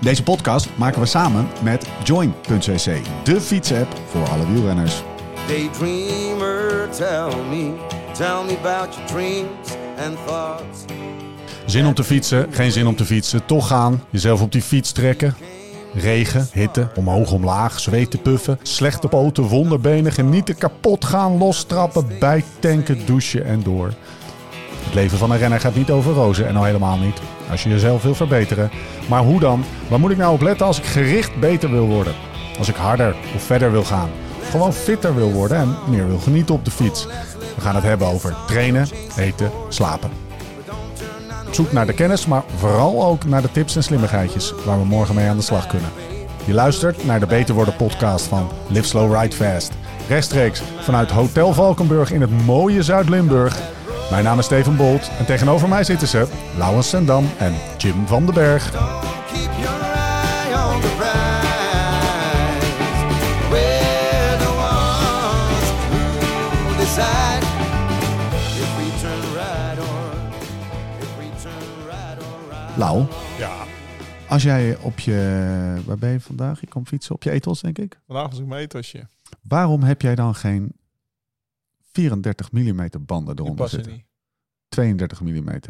Deze podcast maken we samen met Join.cc, de fietsapp voor alle wielrenners. Daydreamer, tell me, tell me about your dreams and thoughts. Zin om te fietsen, geen zin om te fietsen, toch gaan, jezelf op die fiets trekken. Regen, hitte, omhoog, omlaag, zweten, puffen, slechte poten, wonderbenen, genieten, kapot gaan, lostrappen, bijtanken, douchen en door. Het leven van een renner gaat niet over rozen en al helemaal niet als je jezelf wil verbeteren. Maar hoe dan? Waar moet ik nou op letten als ik gericht beter wil worden? Als ik harder of verder wil gaan? Gewoon fitter wil worden en meer wil genieten op de fiets? We gaan het hebben over trainen, eten, slapen. Zoek naar de kennis, maar vooral ook naar de tips en slimmigheidjes waar we morgen mee aan de slag kunnen. Je luistert naar de Beter Worden podcast van Live Slow Ride Fast. Rechtstreeks vanuit Hotel Valkenburg in het mooie Zuid-Limburg. Mijn naam is Steven Bolt en tegenover mij zitten ze Lauwens Sendam en Jim van den Berg. Lau, Ja, als jij op je... Waar ben je vandaag? Je komt fietsen op je etels, denk ik. vandaag was ik mijn etosje. Waarom heb jij dan geen 34 mm banden eronder zitten? niet. 32 mm.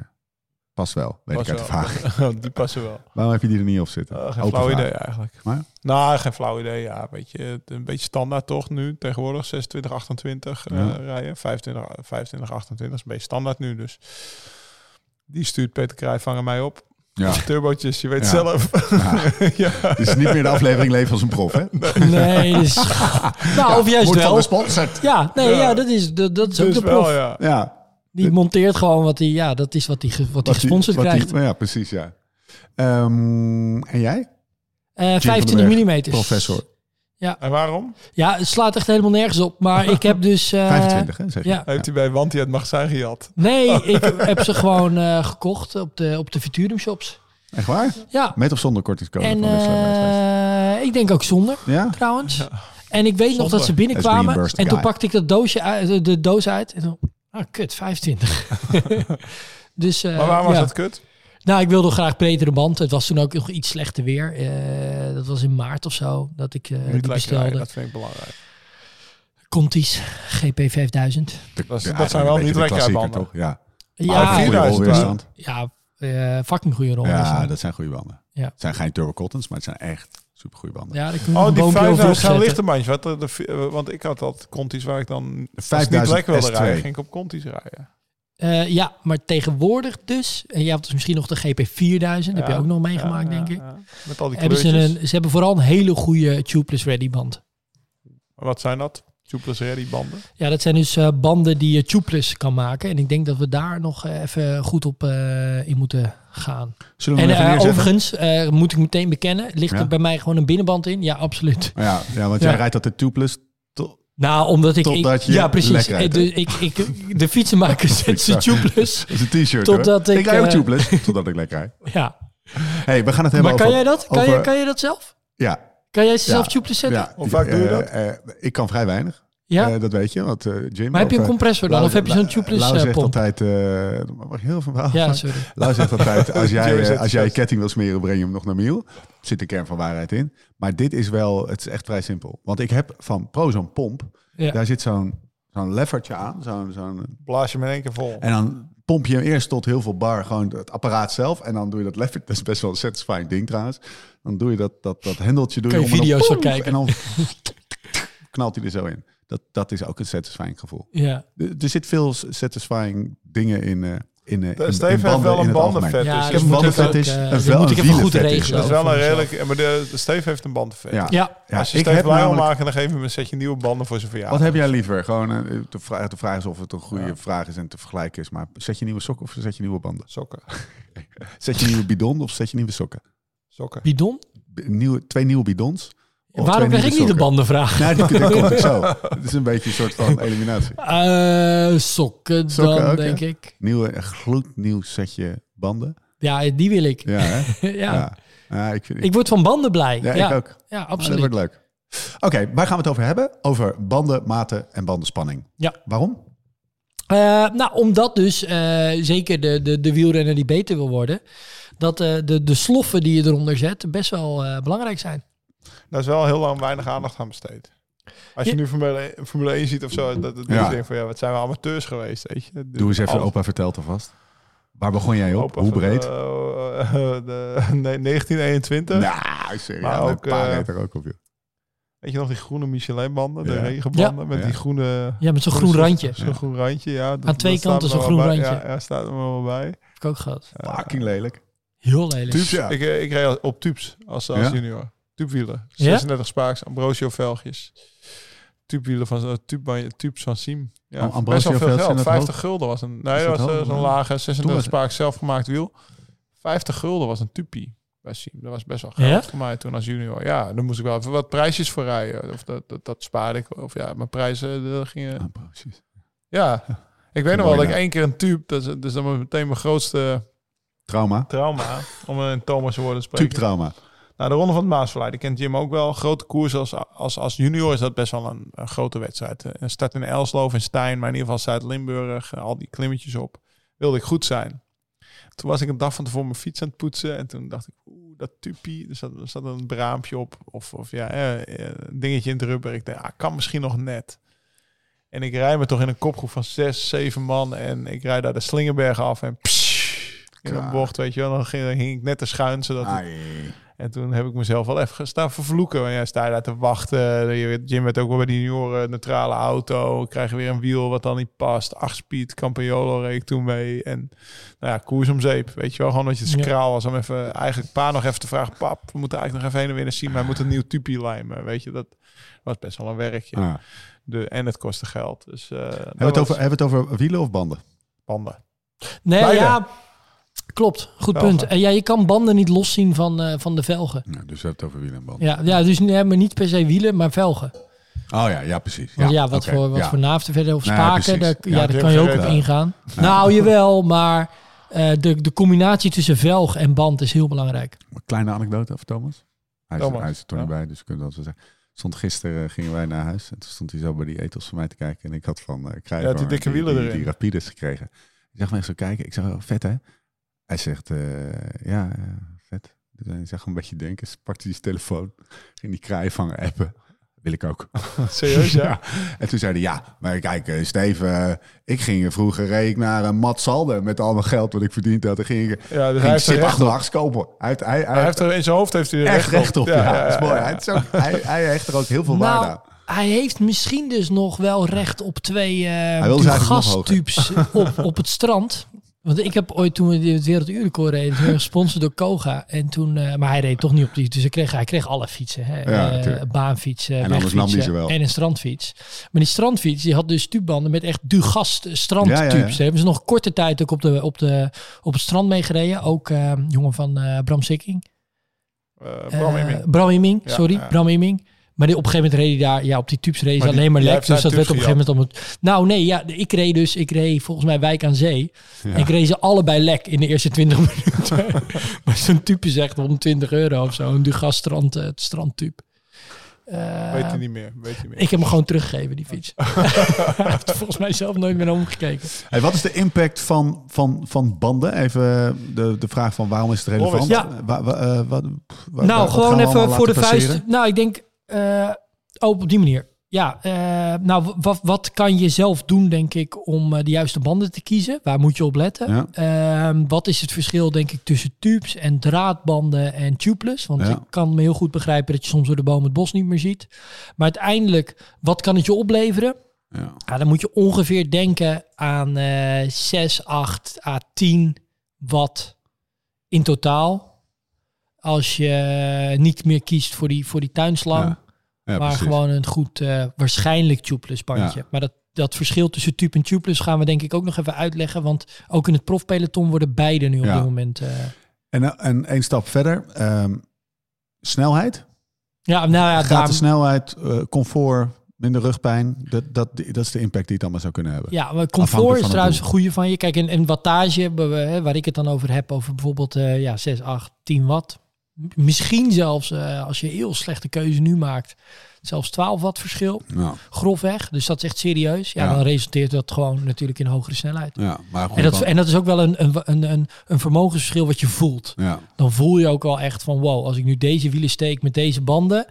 Past wel, weet ik uit de vraag. wel. die passen wel. Waarom heb je die er niet op zitten? Eh, geen Open flauw vraag. idee eigenlijk. Maar? Nou, geen flauw idee. Ja, weet je, een beetje standaard toch nu tegenwoordig. 26, 28 eh, rijden. 25, 25, 28 is een beetje standaard nu. Dus die stuurt Peter aan mij op. Ja. Turbootjes, je weet Ja. zelf. Ja. ja. Dit is niet meer de aflevering Leven als een prof, hè? Nee, dus... nou, of juist Wordt van wel. gesponsord. Ja, nee, Ja. ja, dat is, dat, dat is ook Dus de prof. wel, ja. Ja. Die monteert gewoon wat hij, ja, dat is wat hij, wat hij Wat die- gesponsord wat die- krijgt. ja, precies, ja. Ehm, en jij? Eh 25 Berg, mm. Professor. En waarom? Ja, het slaat echt helemaal nergens op. Maar ik heb dus... eh, 25, hè? Zeg je? ja. Heeft hij bij Wanti het magazijn gehad? Nee, ik heb ze gewoon eh, gekocht op de, op de Futurum shops. Echt waar? Ja. Met of zonder kortingscode? En eh, ik denk ook zonder, ja? trouwens. En ik weet nog dat ze binnenkwamen. En toen pakte ik dat doosje uit, de, de doos uit. En dan, ah, kut, 25. dus, eh, Maar waarom was ja. dat kut? Nou, ik wilde graag bredere band. Het was toen ook nog iets slechter weer. Eh, dat was in maart of zo dat ik eh Niet die lekker bestelde. rijden, dat vind ik belangrijk. Contis GP 5000. De- Dat zijn wel niet klassieker, banden. toch? Ja. Ja, Maar ook goede 4000 rolweerstand. ja eh, fucking goede rol. Ja, dat zijn goede banden. Ja. Het zijn geen turbo cottons, maar het zijn echt super goede banden. ja, daar kun je Oh, die boompje 5000 overop zijn lichte bandjes. Wat, de, want ik had dat Conti's waar ik dan als het niet 5000 lekker wilde S2. rijden, ging ik op Conti's rijden. Eh, ja, maar tegenwoordig dus. En je hebt dus misschien nog de GP 4000. Heb je ook nog meegemaakt, ja, denk ik. ja. Met al die Hebben ze, een, ze hebben vooral een hele goede tubeless ready band. Wat zijn dat? Tubeless ready banden? Ja, dat zijn dus eh, banden die je tubeless kan maken. En ik denk dat we daar nog eh, even goed op eh, in moeten gaan. Zullen we En overigens, eh, moet ik meteen bekennen, ligt Ja? er bij mij gewoon een binnenband in? Ja, absoluut. Ja, ja, want Ja. jij rijdt dat de tubeless. to- Nou, omdat ik... Totdat je ja, precies. rijdt, Eh, de, ik, ik, de fietsenmaker zet zijn tubeless. Dat is een t-shirt Totdat hoor. ik, ik rij ook eh, tubeless, totdat ik lekker rijd. Ja. hey, we gaan het hebben Maar kan over... jij dat? Kan, over- jij, kan jij dat zelf? Ja. Kan jij zelf Ja. tubeless zetten? ja. Hoe vaak doe je Eh, dat? eh, ik kan vrij weinig. Ja? Eh, dat weet je, want eh, Jim... maar heb je een compressor dan? Lau- Of heb je zo'n Lau- tubeless Lau eh, zegt pomp? altijd... mag heel veel verhaal Ja, sorry. Lau zegt altijd, als jij, als jij je ketting wil smeren, breng je hem nog naar Miel. Zit een kern van waarheid in. Maar dit is wel, het is echt vrij simpel. Want ik heb van Pro zo'n pomp, Ja. daar zit zo'n zo'n levertje aan. Zo'n, zo'n, Blaas je hem in één keer vol. en dan pomp je hem eerst tot heel veel bar, gewoon het apparaat zelf. En dan doe je dat lever, dat is best wel een satisfying ding trouwens. Dan doe je dat, dat, dat hendeltje doe je om video's van kijken. En dan knalt hij er zo in. Dat, dat is ook een satisfying gevoel. Ja. Er, er zit veel satisfying dingen in, eh in, eh, in, in heeft wel een bandenvet. Ja, dus Ik dat heb dat een eh, een dat wel moet een ik even goed regelen. ook. is wel een redelijk... Maar de, de Steve heeft een bandenvet. Ja. Ja. Ja, Als je ik Steve heb blij wil maken, dan geef je hem een setje nieuwe banden voor zijn verjaardag. Wat heb jij liever? Gewoon eh, de, vraag, de vraag is of het een goede vraag is en te vergelijken is. Maar zet je nieuwe sokken of zet je nieuwe banden? Sokken. Zet je nieuwe bidon of zet je nieuwe sokken? Sokken. Bidon? B- Nieuwe, twee nieuwe bidons? Of Waarom krijg ik niet de bandenvraag? Die, die komt ik zo. Het is een beetje een soort van eliminatie. Eh, sokken, Sokken dan, ook, denk ja? ik. Nieuwe, een gloednieuw setje banden. Ja, die wil ik. Ja, hè? ja. ja. Ja, ik vind Ik word van banden blij. ja, Ja, ik ook. Ja, dat absoluut. wordt leuk. Oké, waar gaan we het over hebben? Over banden, maten en bandenspanning. Ja. Waarom? Eh, nou, omdat dus eh, zeker de, de, de wielrenner die beter wil worden, dat de, de sloffen die je eronder zet best wel belangrijk zijn. Daar is wel heel lang weinig aandacht aan besteed. Als je Ja. nu Formule 1, Formule 1 ziet of zo, dat, dat Ja. je denkt van ja, wat zijn we amateurs geweest, weet je. Doe eens even, Alles- opa vertelt alvast. Waar begon jij op? opa Hoe breed? eh, eh, de, nee, 1921. Nou, serieus. Maar ook, paar eh, reed er ook op, joh. Weet je nog die groene Michelin-banden, de Ja. regenbanden met Ja. die groene... Ja, met zo'n groen randje. Zo'n groen randje, ja. Dat- Aan twee kanten zo'n groen bij. randje. Ja, ja, staat er wel bij. Heb ik ook gehad. Eh, Fucking lelijk. Heel lelijk. Tubes. Ja. Ik, ik reed op tubes als, als Ja? Junior. Tubewielen. Ja? 36 spaaks, Ambrosio velgjes. Tubewielen van uh, tube, tubes van Siem. Ja, Am- best wel veel velgjes geld. in het 50 hoog? gulden was een... Nee, Is dat was eh, zo'n lage Toen 36 was- spaaks zelfgemaakt wiel. 50 gulden was een tupie bij Siem. Dat was best wel geld Ja? voor mij toen als junior. Ja, dan moest ik wel even wat prijsjes voor rijden. Of dat, dat, dat spaarde ik. Of ja, mijn prijzen dat gingen... Ah, precies. Ja, ik weet nog wel dat ik één keer een tube... Dat is, dus was meteen mijn grootste Trauma. trauma. om in Thomas woorden te spreken. Tube-trauma. Nou, de Ronde van het Maasverleid, die kent Jim ook wel. Grote koers als, als, als junior is dat best wel een, een grote wedstrijd. Eh, Een start in Elslof en Stijn, maar in ieder geval Zuid-Limburg. eh, Al die klimmetjes op. Wilde ik goed zijn. Toen was ik een dag van tevoren mijn fiets aan het poetsen. En toen dacht ik, oeh, dat tupie. Er zat, er zat een braampje op. Of, of ja, eh, een dingetje in het rubber. Ik dacht, ah, kan misschien nog net. En ik rij me toch in een kopgroep van zes, zeven man. En ik rijd daar de Slingerberg af. En pssst, in een bocht, weet je wel. Dan ging, hing ik net te schuin, zodat ik. En toen heb ik mezelf wel even staan vervloeken. Want ja, sta je daar te wachten. Je weet, Jim werd ook wel bij die junioren neutrale auto. Krijg je weer een wiel wat dan niet past. 8 speed, Campagnolo reed ik toen mee. En nou ja, koers om zeep. Weet je wel, gewoon dat je het Ja. was. Om even, eigenlijk pa nog even te vragen. Pap, we moeten eigenlijk nog even heen en weer naar zien. Maar hij moet een nieuw tupie lijmen. Weet je, dat was best wel een werkje. Ah. De, en het kostte geld. Dus eh Hebben, we het over, hebben we het over wielen of banden? banden. Nee, Beide. ja, klopt. Goed Velgen. punt. En ja, je kan banden niet loszien van, eh, van de velgen. Ja, dus we hebben het over wielen en banden. Ja, ja dus nee, maar niet per se wielen, maar velgen. Oh ja, ja precies. Want ja, wat voor, wat ja. voor naaften verder of Nou ja, spaken, daar, Ja, ja, daar kan je ook op ingaan. Nou, jawel, maar eh, de, de combinatie tussen velg en band is heel belangrijk. Een kleine anekdote over Thomas. Hij is, Thomas, hij is er ja. niet bij, dus we kunnen dat wel zeggen. Stond gisteren, eh, gingen wij naar huis en toen stond hij zo bij die etels van mij te kijken. En ik had van uh, Ja, die dikke wielen die, erin. Die rapides gekregen. Ik zag me echt zo kijken. Ik zeg, oh, vet hè? Hij zegt, eh, ja, eh, vet. Dus hij zag een beetje denken. Pakte zijn telefoon. Ging die kraaivanger appen. Wil ik ook. Serieus, ja? En toen zei hij, ja, maar kijk, eh, Steven, ik ging vroeger reed ik naar een Mat Salde met al mijn geld wat ik verdiend had. Dan ging ik, Ja, dus ging hij heeft er achterwachts kopen. Hij, heeft- hij, hij, Hij heeft er in zijn hoofd heeft hij er echt recht op. Ja, dat is mooi. Hij, is ook, hij, hij hecht er ook heel veel waarde Nou, aan. hij heeft misschien dus nog wel recht op twee eh gastubes op, op het strand. Want ik heb ooit toen we het Werelduurrecord reden, toen werden we gesponsord door Koga. En toen, eh, maar hij reed toch niet op die, dus hij kreeg, hij kreeg alle fietsen. Hè? Ja, Eh, baanfietsen, En anders nam hij wegfietsen ze wel. en een strandfiets. Maar die strandfiets, die had dus tubebanden met echt de gast strandtubes. Ja, ja, ja. Daar hebben ze nog korte tijd ook op, de, op, de, op het strand meegereden. Ook eh, jongen van eh, Bram Sikking. Eh, Bram Imming. Bram Imming, Ja, sorry. ja. Bram Imming. Maar die, op een gegeven moment reed hij daar, ja, op die tubes reed Maar hij die- alleen maar lek. Dus dat werd op een gegeven moment om het... Nou nee, ja, ik reed dus, ik reed volgens mij Wijk aan Zee. Ja. En ik reed ze allebei lek in de eerste 20 minuten. maar zo'n tube is echt 120 euro of zo. Een Dugas strand, eh, strandtube. Eh, Weet hij niet meer. Weet niet meer. ik heb hem gewoon teruggegeven, die fiets. Hij heeft er volgens mij zelf nooit meer naar omgekeken. Hey, wat is de impact van, van, van banden? Even de, de vraag van waarom is het relevant? Ja. Wa- wa- eh, wat, wa- nou, gewoon even voor de vuist. Nou, ik denk eh, ook op die manier. Ja, eh, nou, wat, wat kan je zelf doen, denk ik, om eh, de juiste banden te kiezen? Waar moet je op letten? Ja. Ehm, wat is het verschil, denk ik, tussen tubes en draadbanden en tubeless? Want Ja. ik kan me heel goed begrijpen dat je soms door de boom het bos niet meer ziet. Maar uiteindelijk, wat kan het je opleveren? Ja. Ja, dan moet je ongeveer denken aan eh 6, 8 à 10 watt in totaal. Als je niet meer kiest voor die, voor die tuinslang, Ja. Ja, maar precies. gewoon een goed, eh, waarschijnlijk tubeless bandje. Ja. Maar dat, dat verschil tussen tube en tubeless gaan we denk ik ook nog even uitleggen. Want ook in het profpeloton worden beide nu op dit moment... eh, En, en één stap verder. ehm, snelheid. ja, nou ja, Gaat daar, de snelheid, eh, comfort, minder rugpijn. Dat, dat, dat is de impact die het allemaal zou kunnen hebben. Ja, maar comfort is trouwens een goede van je. Kijk, en, en wattage, hebben we, hè, waar ik het dan over heb, over bijvoorbeeld ja, 6, 8, 10 watt. Misschien zelfs, eh, als je heel slechte keuze nu maakt, zelfs 12 watt verschil. Ja, Grofweg. Dus dat is echt serieus. Ja, Ja. dan resulteert dat gewoon natuurlijk in hogere snelheid. ja maar goed, En dat, dan- en dat is ook wel een, een, een, een, een vermogensverschil wat je voelt. ja. Dan voel je ook wel echt van wow, als ik nu deze wielen steek met deze banden.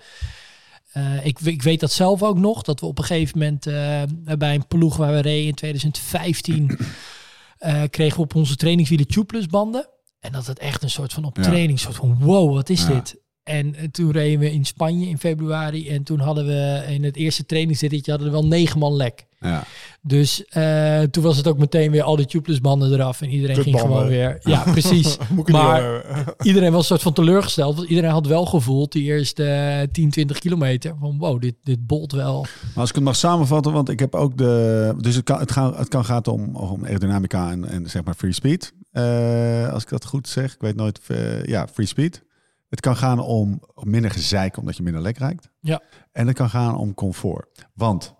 Eh, ik, ik weet dat zelf ook nog, dat we op een gegeven moment eh, bij een ploeg waar we reden in 2015 eh, kregen we op onze trainingswielen tubeless banden. En dat het echt een soort van op Ja. soort van wow, wat is Ja. dit? En eh, toen reden we in Spanje in februari en toen hadden we in het eerste trainingsritje hadden we wel negen man lek. ja. Dus eh, toen was het ook meteen weer al die tubeless banden eraf en iedereen ging gewoon weer. Ja, precies. Maar- iedereen was een soort van teleurgesteld. Want iedereen had wel gevoeld die eerste eh, 10, 20 kilometer. Van wow, dit, dit bolt wel. Maar als ik het mag samenvatten, want ik heb ook de. Dus het kan, het gaan, het kan gaat om, om aerodynamica en, en zeg maar free speed. Eh, als ik dat goed zeg, ik weet nooit. eh, ja, free speed. Het kan gaan om minder gezeik omdat je minder lek rijdt. Ja. En het kan gaan om comfort. Want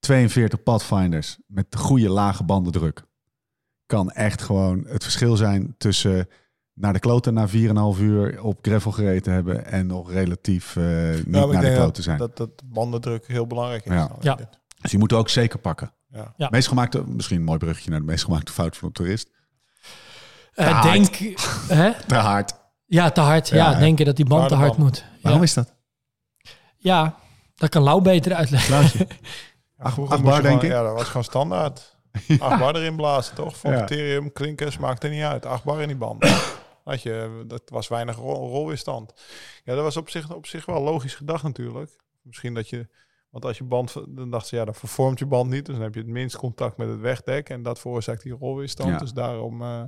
42 Pathfinders met goede lage bandendruk kan echt gewoon het verschil zijn tussen naar de kloten na 4,5 uur op gravel gereden hebben en nog relatief eh, niet ik naar de kloten dat, zijn. dat, dat bandendruk heel belangrijk is. Ja. Dus die moeten we ook zeker pakken. Ja. Ja. Meest gemaakte, misschien een mooi bruggetje naar de meest gemaakte fout van een toerist. Te hard. denk, hè? Te hard. Ja, te hard. Ja, Ja, denken dat die band te hard band. moet. Waarom Ja, is dat? ja, dat kan Lau beter uitleggen. Luister. Ja, Acht- vroeger acht moest je bar, denk ik? Ja, dat was gewoon standaard. Acht bar erin blazen, toch? Bacterium, klinkers, maakt er niet uit. Acht bar in die band. Had je, dat was weinig rol, rolweerstand. Ja, dat was op zich, op zich wel logisch gedacht natuurlijk. Misschien dat je... Want als je band... Dan dacht ze, ja, dan vervormt je band niet. Dus dan heb je het minst contact met het wegdek. En dat veroorzaakt die rolweerstand. Ja. Dus daarom... eh,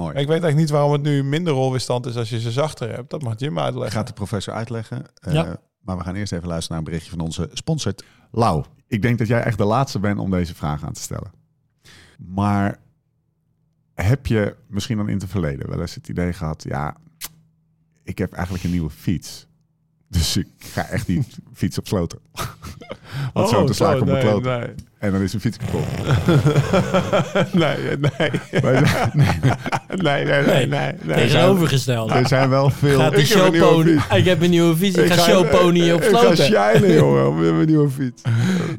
Mooi. ik weet eigenlijk niet waarom het nu minder rolweerstand is als je ze zachter hebt. Dat mag Jim uitleggen. Gaat de professor uitleggen. Eh, Ja. Maar we gaan eerst even luisteren naar een berichtje van onze sponsor. Lau, ik denk dat jij echt de laatste bent om deze vraag aan te stellen. Maar heb je misschien dan in het verleden wel eens het idee gehad... ja, ik heb eigenlijk een nieuwe fiets. Dus ik ga echt niet fietsen op sloten. Want zo te sla ik op mijn Oh, nee, kloot. nee. En dan is mijn fiets kapot. nee, nee. Nee, nee, nee, nee. nee. Tegenovergesteld. Er zijn wel veel... Gaat die Ik heb een nieuwe showpony. fiets. Ik heb een nieuwe fiets. Ik, Ik ga showpony op Ik ga shinen, jongen, met mijn nieuwe fiets.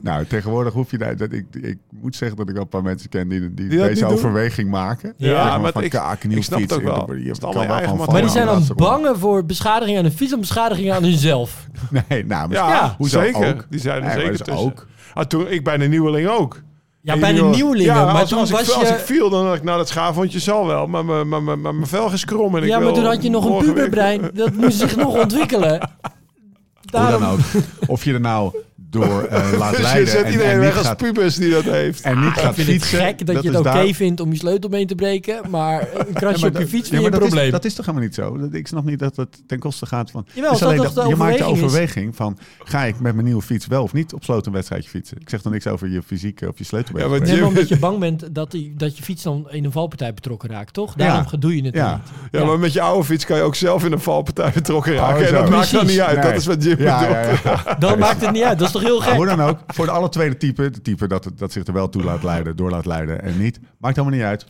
Nou, tegenwoordig hoef je daar... Dat ik, ik moet zeggen dat ik wel een paar mensen ken die, die, deze niet doen? overweging maken. Ja, maar van, ik- een ik snap fiets. het ook wel. Maar die zijn de dan bangen voor beschadiging aan hun fiets en beschadiging aan hunzelf. Nee, nou, maar- Ja, hoezo zeker. ook? Die zijn er zeker tussen. ook. Ah, toen, ik bij de nieuweling ook. Ja, bij de nieuwelingen. Ja, maar als, toen als, was ik, als ik je... viel, dan dacht ik, nou, dat schaafhondje zal wel. Maar mijn- mijn- mijn mijn velg is krom. En ik Ja, maar toen had je nog een puberbrein. Dat moest zich nog ontwikkelen. Hoe dan Daarom... ook. Of je er nou door eh, laat Dus je leiden zet en, iedereen en niet weg als gaat, pubers die dat heeft. en niet Ik gaat vind het fietsen. gek dat, je het oké daar- vindt om je sleutelbeen te breken, maar een krasje Ja, maar op je dat- fiets ja, vind je maar een dat probleem. Is, dat is toch helemaal niet zo? Dat- Ik snap niet dat het ten koste gaat van... Jawel, Het dat de je maakt de overweging is. van... ga ik met mijn nieuwe fiets wel of niet op sloten een wedstrijdje fietsen? Ik zeg dan niks over je fysieke of je sleutelbeen. Ja, maar Nee, Jim- omdat je bang bent dat, die, dat je fiets dan in een valpartij betrokken raakt, toch? Daarom Ja. doe je het Ja. niet. Ja, maar met je oude fiets kan je ook zelf in een valpartij betrokken raken. Oh, en zo. dat maakt dan niet uit. Dat is wat Jim bedoelt. ja, ja. Dan maakt het niet uit. Dat is toch heel gek? hoe dan ook, voor de alle tweede type, de type dat, het- dat zich er wel toe laat leiden, door laat leiden en niet, maakt helemaal niet uit.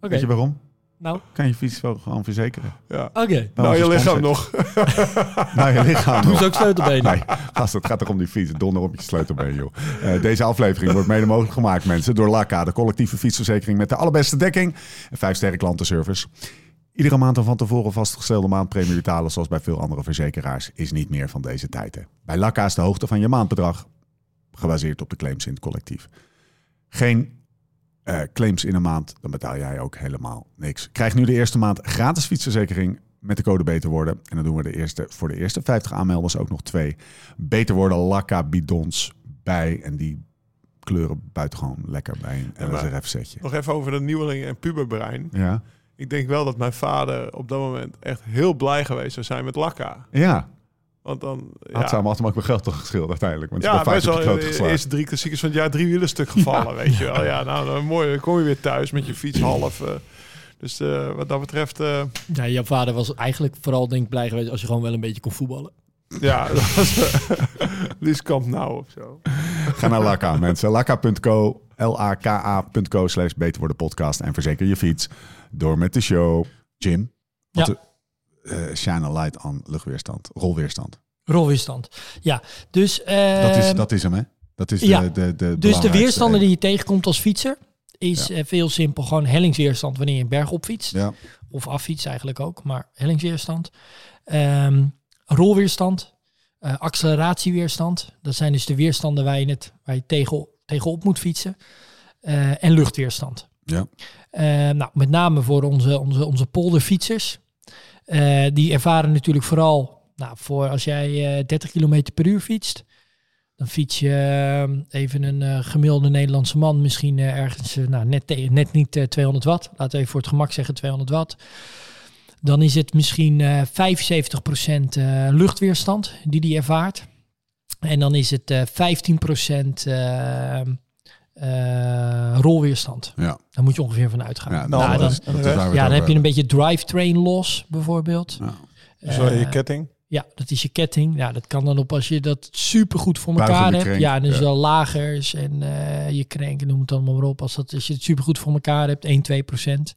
Oké, Weet je waarom? nou, Kan je fiets wel gewoon verzekeren. Ja. oké. Nou, Nou, je lichaam nog. Nou, je lichaam Doe nog. ze ook sleutelbenen. Nee, gast, het gaat toch om die fiets. Donder op je sleutelbeen, joh. Eh, deze aflevering wordt mede mogelijk gemaakt, mensen, door Laka, de collectieve fietsverzekering met de allerbeste dekking en 5 sterren klantenservice. Iedere maand een van tevoren vastgestelde maandpremie betalen, zoals bij veel andere verzekeraars, is niet meer van deze tijden. Bij Laka is de hoogte van je maandbedrag gebaseerd op de claims in het collectief. Geen eh, claims in een maand, dan betaal jij ook helemaal niks. Krijg nu de eerste maand gratis fietsverzekering met de code Beter Worden. En dan doen we de eerste, voor de eerste 50 aanmelders ook nog twee Beter Worden Laka bidons bij. En die kleuren buitengewoon lekker bij een Ja, maar- LSRF setje. Nog even over de nieuweling en puberbrein. Ja, Ik denk wel dat mijn vader op dat moment echt heel blij geweest zou zijn met Lakka. ja. Want dan... Had ze hem ook wel geld toch geschild uiteindelijk. Want ze Ja, best wel. kloot De eerste drie klassiekers van het jaar drie wielen stuk gevallen, weet je wel. Ja, nou, dan mooi. Dan kom je weer thuis met je fiets half. eh. dus eh, wat dat betreft, eh, Ja, jouw vader was eigenlijk vooral denk ik blij geweest als je gewoon wel een beetje kon voetballen. ja, dat was uh, Lies Kamp nou of zo. Ga naar Laka, mensen. Laka.co, L-A-K-A.co slash beter worden podcast. En verzeker je fiets door met de show. Jim, wat Ja. de- eh, shine a light on luchtweerstand, rolweerstand. Rolweerstand. Ja, dus... dat, is, ehm, dat is hem, hè? Dat is ja. de, de, de Dus de weerstanden die je tegenkomt als fietser is eh, veel simpel. Gewoon hellingsweerstand wanneer je een berg opfietst. Ja, Of affietst eigenlijk ook, maar hellingsweerstand. Ehm, rolweerstand. eh, acceleratieweerstand. Dat zijn dus de weerstanden waar je, het, waar je tegen, tegenop moet fietsen. En luchtweerstand. Ja. Eh, nou, met name voor onze, onze, onze polderfietsers. Eh, die ervaren natuurlijk vooral, nou, voor als jij eh 30 km per uur fietst, dan fiets je eh, even een eh, gemiddelde Nederlandse man misschien eh, ergens, eh, nou, net, net niet eh, 200 watt. Laten we even voor het gemak zeggen 200 watt. Dan is het misschien eh 75% eh, luchtweerstand die die ervaart. En dan is het eh 15% eh, rolweerstand. ja. Daar moet je ongeveer van uitgaan. ja, Nou, Nou, dat, dan, is, ja, dan heb je een beetje drivetrain los, bijvoorbeeld. Ja. Zo je Eh, ketting. ja, dat is je ketting. Ja, dat kan dan op als je dat super goed voor elkaar hebt. krenk, Ja, dus ja. wel lagers en eh, je krenk, noem het allemaal maar op. Als, dat, als je het super goed voor elkaar hebt, 1, 2 procent.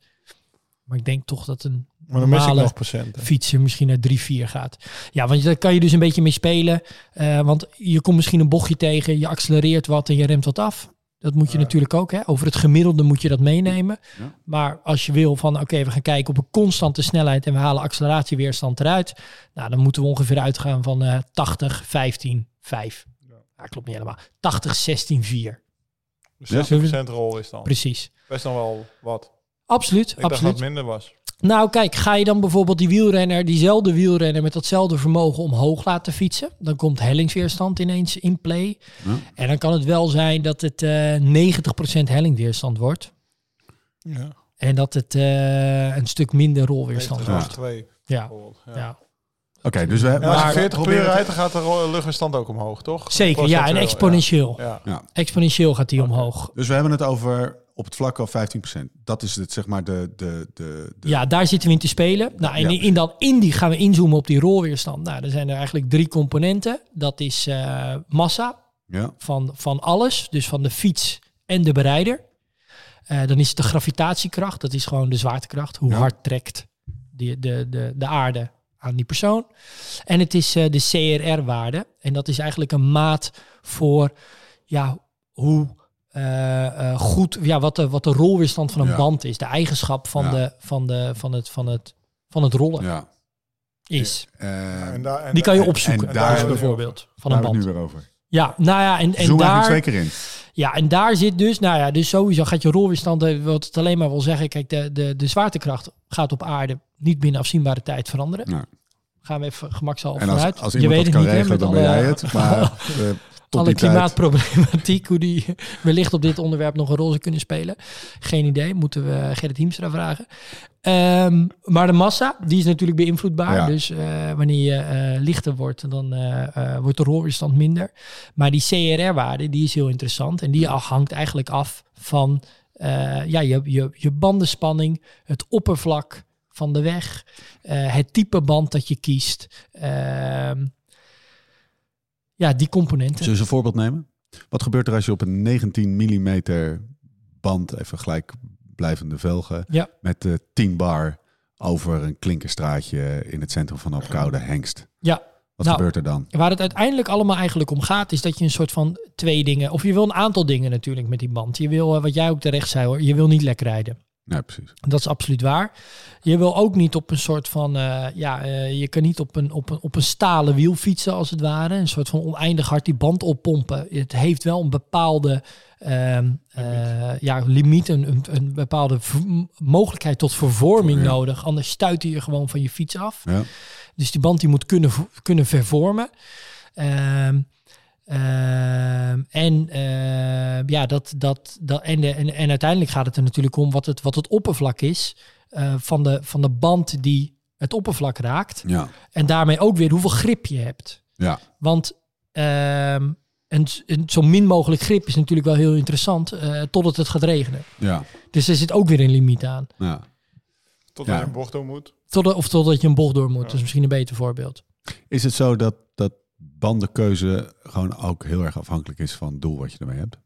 Maar ik denk toch dat een Maar dan mis ik normale nog procenten. fietser misschien naar 3, 4 gaat. Ja, want daar kan je dus een beetje mee spelen. Eh, want je komt misschien een bochtje tegen, je accelereert wat en je remt wat af. Dat moet je natuurlijk ook. Hè? Over het gemiddelde moet je dat meenemen. Ja. Maar als je wil van oké, we gaan kijken op een constante snelheid en we halen acceleratieweerstand eruit. Nou, dan moeten we ongeveer uitgaan van eh 80, 15, 5. Ja. klopt niet helemaal. 80, 16, 4. Dus Ja. 60% rol is dan. Precies. Best dan wel wat. Absoluut, Ik dacht dat absoluut. het minder was. Nou, kijk, ga je dan bijvoorbeeld die wielrenner, diezelfde wielrenner met datzelfde vermogen omhoog laten fietsen, dan komt hellingsweerstand ineens in play. Ja. En dan kan het wel zijn dat het eh 90% hellingweerstand wordt Ja. en dat het eh, een stuk minder rolweerstand Ja. wordt. twee. Ja. Ja. ja. Oké, dus we En als maar je 40 per probeer uur het- rijdt, dan gaat de luchtweerstand ook omhoog, toch? Zeker, ja, en exponentieel. Ja. Ja. Exponentieel gaat die omhoog. Dus we hebben het over op het vlak al 15%. Dat is het, zeg maar, de... de, de, de Ja, daar zitten we in te spelen. Nou, en Ja. in, dan in die gaan we inzoomen op die rolweerstand. Nou, er zijn er eigenlijk drie componenten. Dat is eh, massa, ja, van, van alles, dus van de fiets en de berijder. Eh, dan is het de gravitatiekracht, dat is gewoon de zwaartekracht. Hoe Ja. hard trekt die, de, de, de aarde aan die persoon. En het is eh, de CRR-waarde. En dat is eigenlijk een maat voor ja, hoe goed, ja, wat, de, wat de rolweerstand van een Ja. band is. De eigenschap van, Ja. de, van, de, van, het, van, het, van het rollen ja. is. Eh, En daar- en Die kan je en- opzoeken, en daar- bijvoorbeeld, van daar een band. het nu weer over. Ja, nou ja, en, en Zoom daar... twee keer in. Ja, en daar zit dus, nou ja, dus sowieso gaat je rolweerstand, eh, wat het alleen maar wil zeggen, kijk, de, de, de zwaartekracht gaat op aarde niet binnen afzienbare tijd veranderen. Ja. Gaan we even gemakshalve En als, vanuit. als je iemand weet dat het kan niet, regelen, met dan ben jij het. Maar eh, tot alle klimaatproblematiek, hoe die wellicht op dit onderwerp nog een rol zou kunnen spelen. Geen idee, moeten we Gerrit Hiemstra vragen. Ehm, maar de massa, die is natuurlijk beïnvloedbaar. Ja. Dus eh, wanneer je eh, lichter wordt, dan eh, wordt de rolweerstand minder. Maar die CRR-waarde, die is heel interessant. En die hangt eigenlijk af van ja, je, je, je bandenspanning, het oppervlak van de weg, het type band dat je kiest. Ehm, ja, die componenten. Zullen we eens een voorbeeld nemen? Wat gebeurt er als je op een 19 mm band, even gelijk blijvende velgen, Ja. met eh 10 bar over een klinkerstraatje in het centrum van Opkoude hengst? Ja, Wat Nou, gebeurt er dan? Waar het uiteindelijk allemaal eigenlijk om gaat, is dat je een soort van twee dingen, of je wil een aantal dingen natuurlijk met die band. Je wil, eh, wat jij ook terecht zei hoor, je wil niet lek rijden. Nee, precies. Dat is absoluut waar. Je wil ook niet op een soort van, eh, ja, eh, je kan niet op een, op, een, op een stalen wiel fietsen als het ware. Een soort van oneindig hard die band oppompen. Het heeft wel een bepaalde ehm, eh, ja, limiet, een, een, een bepaalde mogelijkheid tot vervorming Ja. nodig. Anders stuit je gewoon van je fiets af. Ja. Dus die band die moet kunnen, kunnen vervormen. Ehm, ehm, en ehm, ja, dat, dat, dat, en, de, en, en uiteindelijk gaat het er natuurlijk om wat het, wat het oppervlak is eh, van, de, van de band die het oppervlak raakt. Ja. En daarmee ook weer hoeveel grip je hebt. Ja. Want ehm, een, een zo min mogelijk grip is natuurlijk wel heel interessant eh, totdat het gaat regenen. Ja. Dus er zit ook weer een limiet aan. ja. Tot Ja. je een bocht door moet. Totdat, of totdat je een bocht door moet. Dat is misschien een beter voorbeeld. Is het zo dat, dat bandenkeuze gewoon ook heel erg afhankelijk is van het doel wat je ermee hebt?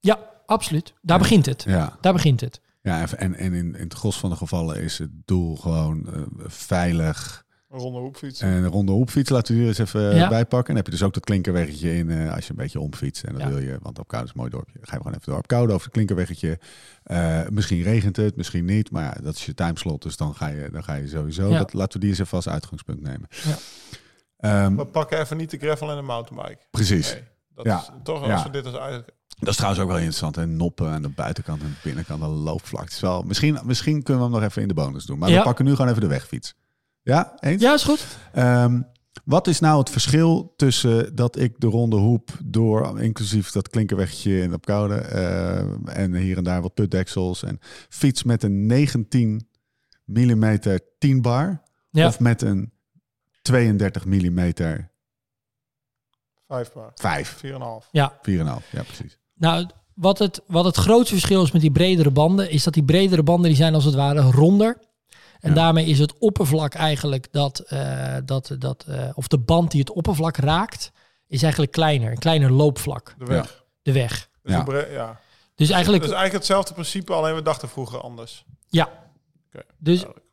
Ja, absoluut. Daar Ja. begint het. Ja. Daar begint het. Ja, en, en in, in het gros van de gevallen is het doel gewoon eh, veilig Een ronde hoepfiets. En een ronde hoepfiets laten we hier eens even Ja. bijpakken. En dan heb je dus ook dat klinkerweggetje in eh, als je een beetje omfietst. En dat Ja. wil je, want op Koude is een mooi dorpje. Dan ga je gewoon even door op Koude over het klinkerweggetje. Eh, misschien regent het, misschien niet. Maar ja, dat is je timeslot. Dus dan ga je, dan ga je sowieso. Ja. Dat, laten we die eens even als uitgangspunt nemen. Ja. Ehm, We pakken even niet de gravel en de mountainbike. precies. Nee, dat Ja. is toch Ja. als we dit als uit... Dat is trouwens ook wel interessant. En noppen aan de buitenkant en de binnenkant, de loopvlak. Het is wel, misschien, misschien kunnen we hem nog even in de bonus doen. Maar Ja. we pakken nu gewoon even de wegfiets. Ja, eens? Ja, is goed. Ehm, wat is nou het verschil tussen dat ik de ronde hoep door, inclusief dat klinkerweggetje in op koude eh, en hier en daar wat putdeksels en fiets met een 19 mm 10 bar Ja. of met een 32 mm Vijf paar. 5, Vier en een half. Ja, 4,5. Ja, precies. nou, wat het, wat het grootste verschil is met die bredere banden, is dat die bredere banden die zijn als het ware ronder. En Ja. daarmee is het oppervlak eigenlijk dat, eh, dat, dat eh, of de band die het oppervlak raakt, is eigenlijk kleiner. Een kleiner loopvlak, De weg. de weg. Dus Ja. bre- ja. Dus eigenlijk, Dus eigenlijk hetzelfde principe, alleen we dachten vroeger anders. ja. Oké. Dus duidelijk.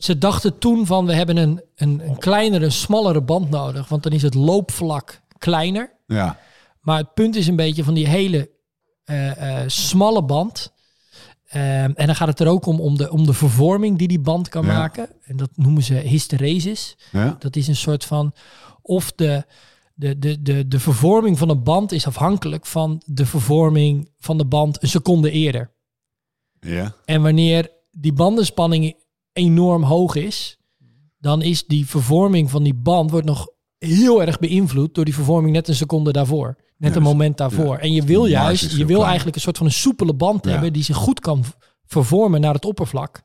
Ze dachten toen van we hebben een, een, een kleinere, een smallere band nodig, want dan is het loopvlak kleiner. Ja, Maar het punt is een beetje van die hele eh, eh, smalle band. Ehm, en dan gaat het er ook om, om, de, om de vervorming die die band kan Ja. maken. En dat noemen ze hysteresis. ja, Dat is een soort van of de, de, de, de, de vervorming van een band is afhankelijk van de vervorming van de band een seconde eerder. ja, En wanneer die bandenspanning enorm hoog is, dan is die vervorming van die band wordt nog heel erg beïnvloed door die vervorming net een seconde daarvoor. Net Ja, een dus- moment daarvoor. ja. En je wil juist, is je wil klein. eigenlijk een soort van een soepele band Ja. hebben die zich goed kan vervormen naar het oppervlak.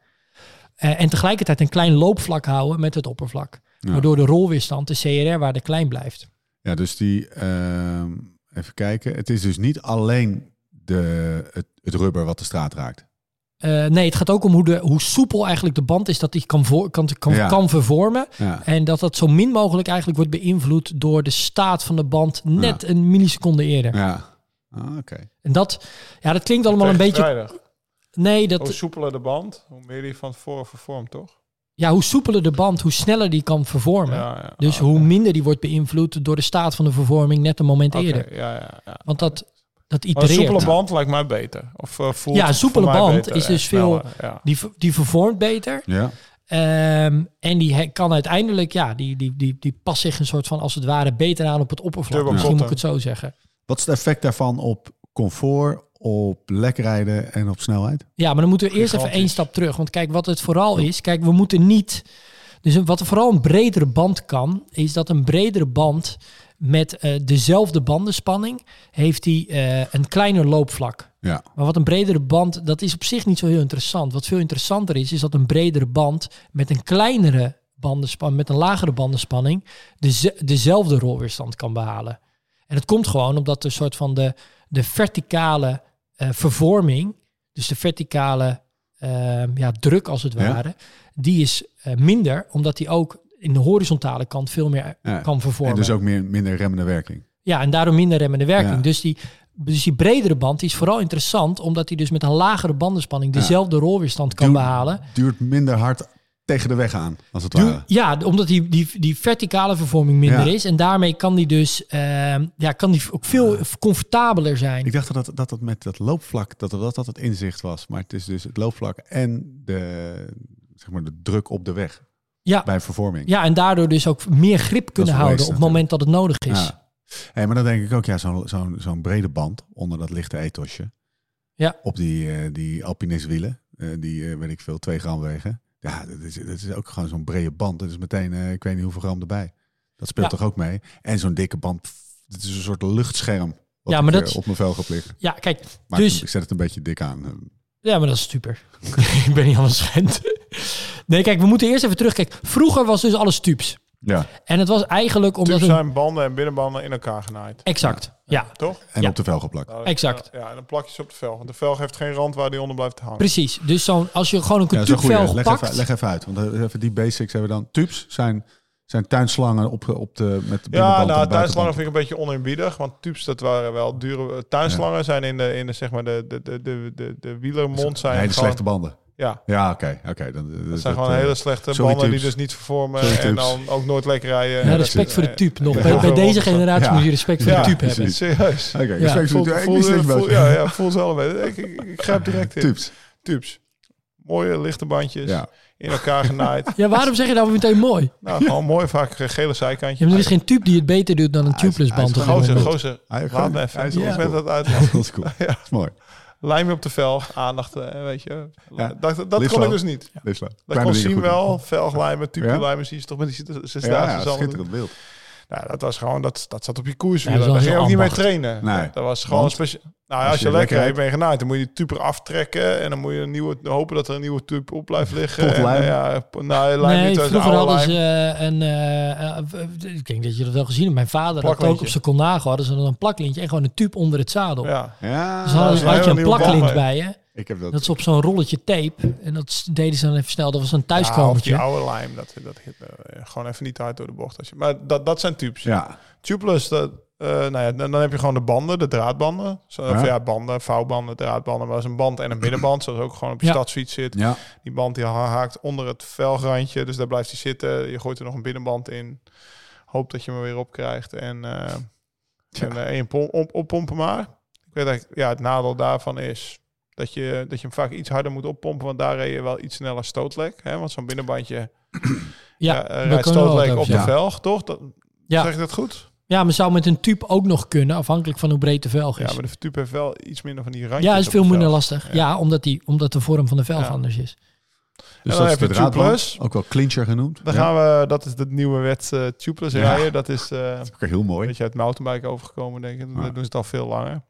Eh, en tegelijkertijd een klein loopvlak houden met het oppervlak. Waardoor de rolweerstand, de CRR-waarde klein blijft. Ja, dus die, ehm, even kijken. Het is dus niet alleen de, het, het rubber wat de straat raakt. Eh, nee, het gaat ook om hoe, de, hoe soepel eigenlijk de band is dat die kan, voor, kan, kan, Ja. kan vervormen. Ja, En dat dat zo min mogelijk eigenlijk wordt beïnvloed door de staat van de band net een milliseconde eerder. ja. Ah, oké. En dat, ja, dat klinkt allemaal een beetje. Nee, Hoe dat, soepeler de band, hoe meer die van tevoren vervormt, toch? ja, hoe soepeler de band, hoe sneller die kan vervormen. Ja, ja. Dus Ah, hoe minder die wordt beïnvloed door de staat van de vervorming net een moment Oké, eerder. Ja, ja, ja. Want dat, dat Maar een soepele itereert. band lijkt mij beter. Of uh, voelt Ja, een soepele band beter is dus veel- Ja. Die, die vervormt beter. Ja, Ehm, en die kan uiteindelijk, ja, die, die, die, die past zich een soort van als het ware beter aan op het oppervlak. Misschien moet ik het zo zeggen. Wat is het effect daarvan op comfort, op lekrijden en op snelheid? Ja, maar dan moeten we eerst even één stap terug. Want kijk, wat het vooral is, kijk, we moeten niet. Dus een- wat er vooral een bredere band kan, is dat een bredere band met eh, dezelfde bandenspanning heeft die eh, een kleiner loopvlak. Ja, Maar wat een bredere band, dat is op zich niet zo heel interessant. Wat veel interessanter is, is dat een bredere band met een kleinere bandenspanning, met een lagere bandenspanning, deze- dezelfde rolweerstand kan behalen. En het komt gewoon omdat de soort van de, de verticale eh, vervorming, dus de verticale eh, ja, druk als het Ja. ware, die is minder, omdat die ook in de horizontale kant veel meer Ja. kan vervormen. en dus ook meer, minder remmende werking. Ja, en daardoor minder remmende werking. Ja. Dus, die, dus die bredere band die is vooral interessant, omdat hij dus met een lagere bandenspanning dezelfde rolweerstand kan Duurt- behalen. Duurt minder hard tegen de weg aan, als het ware. ja, omdat die, die, die verticale vervorming minder Ja. is. En daarmee kan die dus ehm, ja, kan die ook veel comfortabeler zijn. Ik dacht dat dat, dat het met dat loopvlak, dat dat, dat het inzicht was. Maar het is dus het loopvlak en de, zeg maar, de druk op de weg Ja, bij vervorming. ja, en daardoor dus ook meer grip kunnen houden op het moment dat het nodig is. Ja. Hey, maar dan denk ik ook, ja, zo'n zo'n zo'n brede band onder dat lichte etosje. Ja. Op die, eh die alpiniswielen, eh, die, eh, weet ik veel, 2 gram wegen. Ja, dat is, dat is ook gewoon zo'n brede band. Dat is meteen, ik weet niet hoeveel gram erbij. Dat speelt Ja. toch ook mee? En zo'n dikke band, pff, het is een soort luchtscherm. Wat Ja, maar dat- op mijn velg heb liggen. Ja, kijk, Maar dus ik zet het een beetje dik aan. Ja, maar dat is super. ik ben niet anders gewend. Nee, kijk, we moeten eerst even terugkijken. Vroeger was dus alles tubes. Ja, En het was eigenlijk omdat... Tubes Een... zijn banden en binnenbanden in elkaar genaaid. Exact, ja. Toch? en Ja. op de velg geplakt. Nou, Exact. Ja, en dan plak je ze op de velg. Want de velg heeft geen rand waar die onder blijft hangen. Precies. Dus zo'n, als je gewoon een Ja, dat is een goeie. tubvelg Leg pakt... even, leg even uit. Want even die basics hebben we dan. Tubes zijn, zijn tuinslangen op, op de, met de Ja, nou, de tuinslangen vind ik een beetje oneerbiedig. Want tubes, dat waren wel dure... Tuinslangen zijn in de, in de, zeg maar, de, de, de, de, de, de wielermond zijn hele gewoon- slechte banden. Ja, Ja, oké. oké. dan- dat zijn gewoon eh, hele slechte sorry, banden die dus niet vervormen Sorry, en dan ook nooit lekker rijden. Ja, respect voor de eh, tube. Nog. ja, Bij, deze generatie Ja, moet je respect voor Ja, de tube precies. hebben. Serieus. Oké, Ja, respect voor Voel, de- ja, ja, voel ze allebei. Ik, ik, ik grijp direct in. Tubes. Tubes. Mooie lichte bandjes. Ja. In elkaar genaaid. Ja, waarom zeg je nou meteen mooi? nou, gewoon mooi. Vaak eh, gele Ja, maar er is geen tube die het beter doet dan een tubeless band. Gozer, gozer. Hij- Laat me even. hij is Ik ben dat uit. Dat is cool. Ja. Dat is mooi. Lijm je op de velg. Aandacht, eh, weet je. Ja. Dat, dat kon ik dus niet. Leuk. Dat Kleine kon zien wel. Velglijmen, Ja? tubelijmen. Zie je toch met die zesdaagse Ja, ja, schitterend beeld. Nou, dat was gewoon, dat, dat zat op je koers. Ja, dat daar ging je ook niet mee trainen. Nee. Dat was gewoon Want? een speciaal. Nou ja, Als als je je lekker hebt, ben je genaaid. Dan moet je de tube eraf trekken en dan moet je een nieuwe, hopen dat er een nieuwe tube op blijft liggen. Tot En, lijm. ja, nou, lijm Nee, niet uit de vroeger oude hadden ze lijm. eh, een... eh, eh, ik denk dat je dat wel gezien hebt. Mijn vader had ook op zijn Colnago hadden ze dan een plaklintje en gewoon een tube onder het zadel. Ja. Ja, Dus hadden, had een je een plaklint bij je. ik heb dat. Dat is op zo'n rolletje tape. En dat deden ze dan even snel. Dat was een Ja, of thuiskomertje. die oude lijm, dat, dat hit gewoon even niet hard door de bocht. Als je, maar dat, dat zijn tubes. ja, Tubeless, dat, eh, nou ja, dan, dan heb je gewoon de banden, de draadbanden. Zo, Of Ja. ja, banden, vouwbanden, draadbanden. Maar dat is een band en een binnenband, zoals ook gewoon op je Ja. stadsfiets zit. ja. Die band die ha- haakt onder het velgrandje, dus daar blijft hij zitten. Je gooit er nog een binnenband in. Hoop dat je hem er weer op krijgt. En, eh Tja. en, en je pom- op, oppompen maar. Ik weet dat ja, het nadeel daarvan is dat je, dat je hem vaak iets harder moet oppompen, want daar reed je wel iets sneller stootlek. Hè? Want zo'n binnenbandje Ja, ja, rijdt stootlek op de Ja. velg, toch? Dat, Ja. Zeg ik dat goed? Ja, maar zou met een tube ook nog kunnen, afhankelijk van hoe breed de velg Ja, is. maar de tube heeft wel iets minder van die randjes. Ja, is veel de minder lastig. Ja. Ja, omdat, die, omdat de vorm van de velg Ja. anders is. Dus dan dat is heb de je tubeless. Ook wel clincher genoemd. Dan ja. gaan we, dat is de nieuwe wet uh, tubeless Ja. rijden. Dat is eh Dat is ook heel een mooi. beetje uit mountainbike overgekomen, denk ik. Ja. Dat doen ze het al veel langer.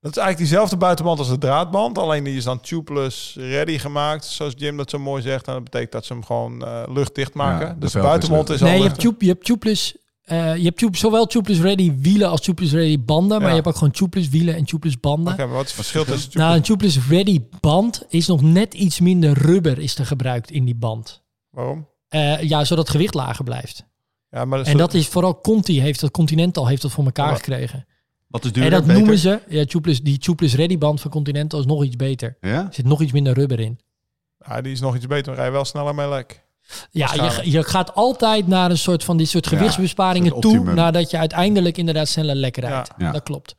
Dat is eigenlijk diezelfde buitenband als de draadband. Alleen die is dan tubeless ready gemaakt. Zoals Jim dat zo mooi zegt. En dat betekent dat ze hem gewoon eh, luchtdicht maken. Ja, dus de is buitenband is, al Nee, je hebt, lucht- tube, je hebt tubeless... eh, je hebt tube, zowel tubeless ready wielen als tubeless ready banden. Maar je hebt ook gewoon tubeless wielen en tubeless banden. Oké, maar wat is het verschil tussen Nou, tubeless... een tubeless ready band is nog net iets minder rubber is er gebruikt in die band. Waarom? Eh, ja, zodat het gewicht lager blijft. Ja, maar En dat is vooral Conti heeft dat Continental heeft dat voor elkaar Ja. gekregen. Wat is En duurder? dat beter? noemen ze, ja, tubeless, die tubeless ready band van Continental is nog iets beter. Ja? Er zit nog iets minder rubber in. Ja, die is nog iets beter. Maar rij je wel sneller mee lek. Ja, je, je gaat altijd naar een soort van dit soort gewichtsbesparingen toe, nadat je uiteindelijk inderdaad sneller lekker rijdt. Ja. Dat klopt.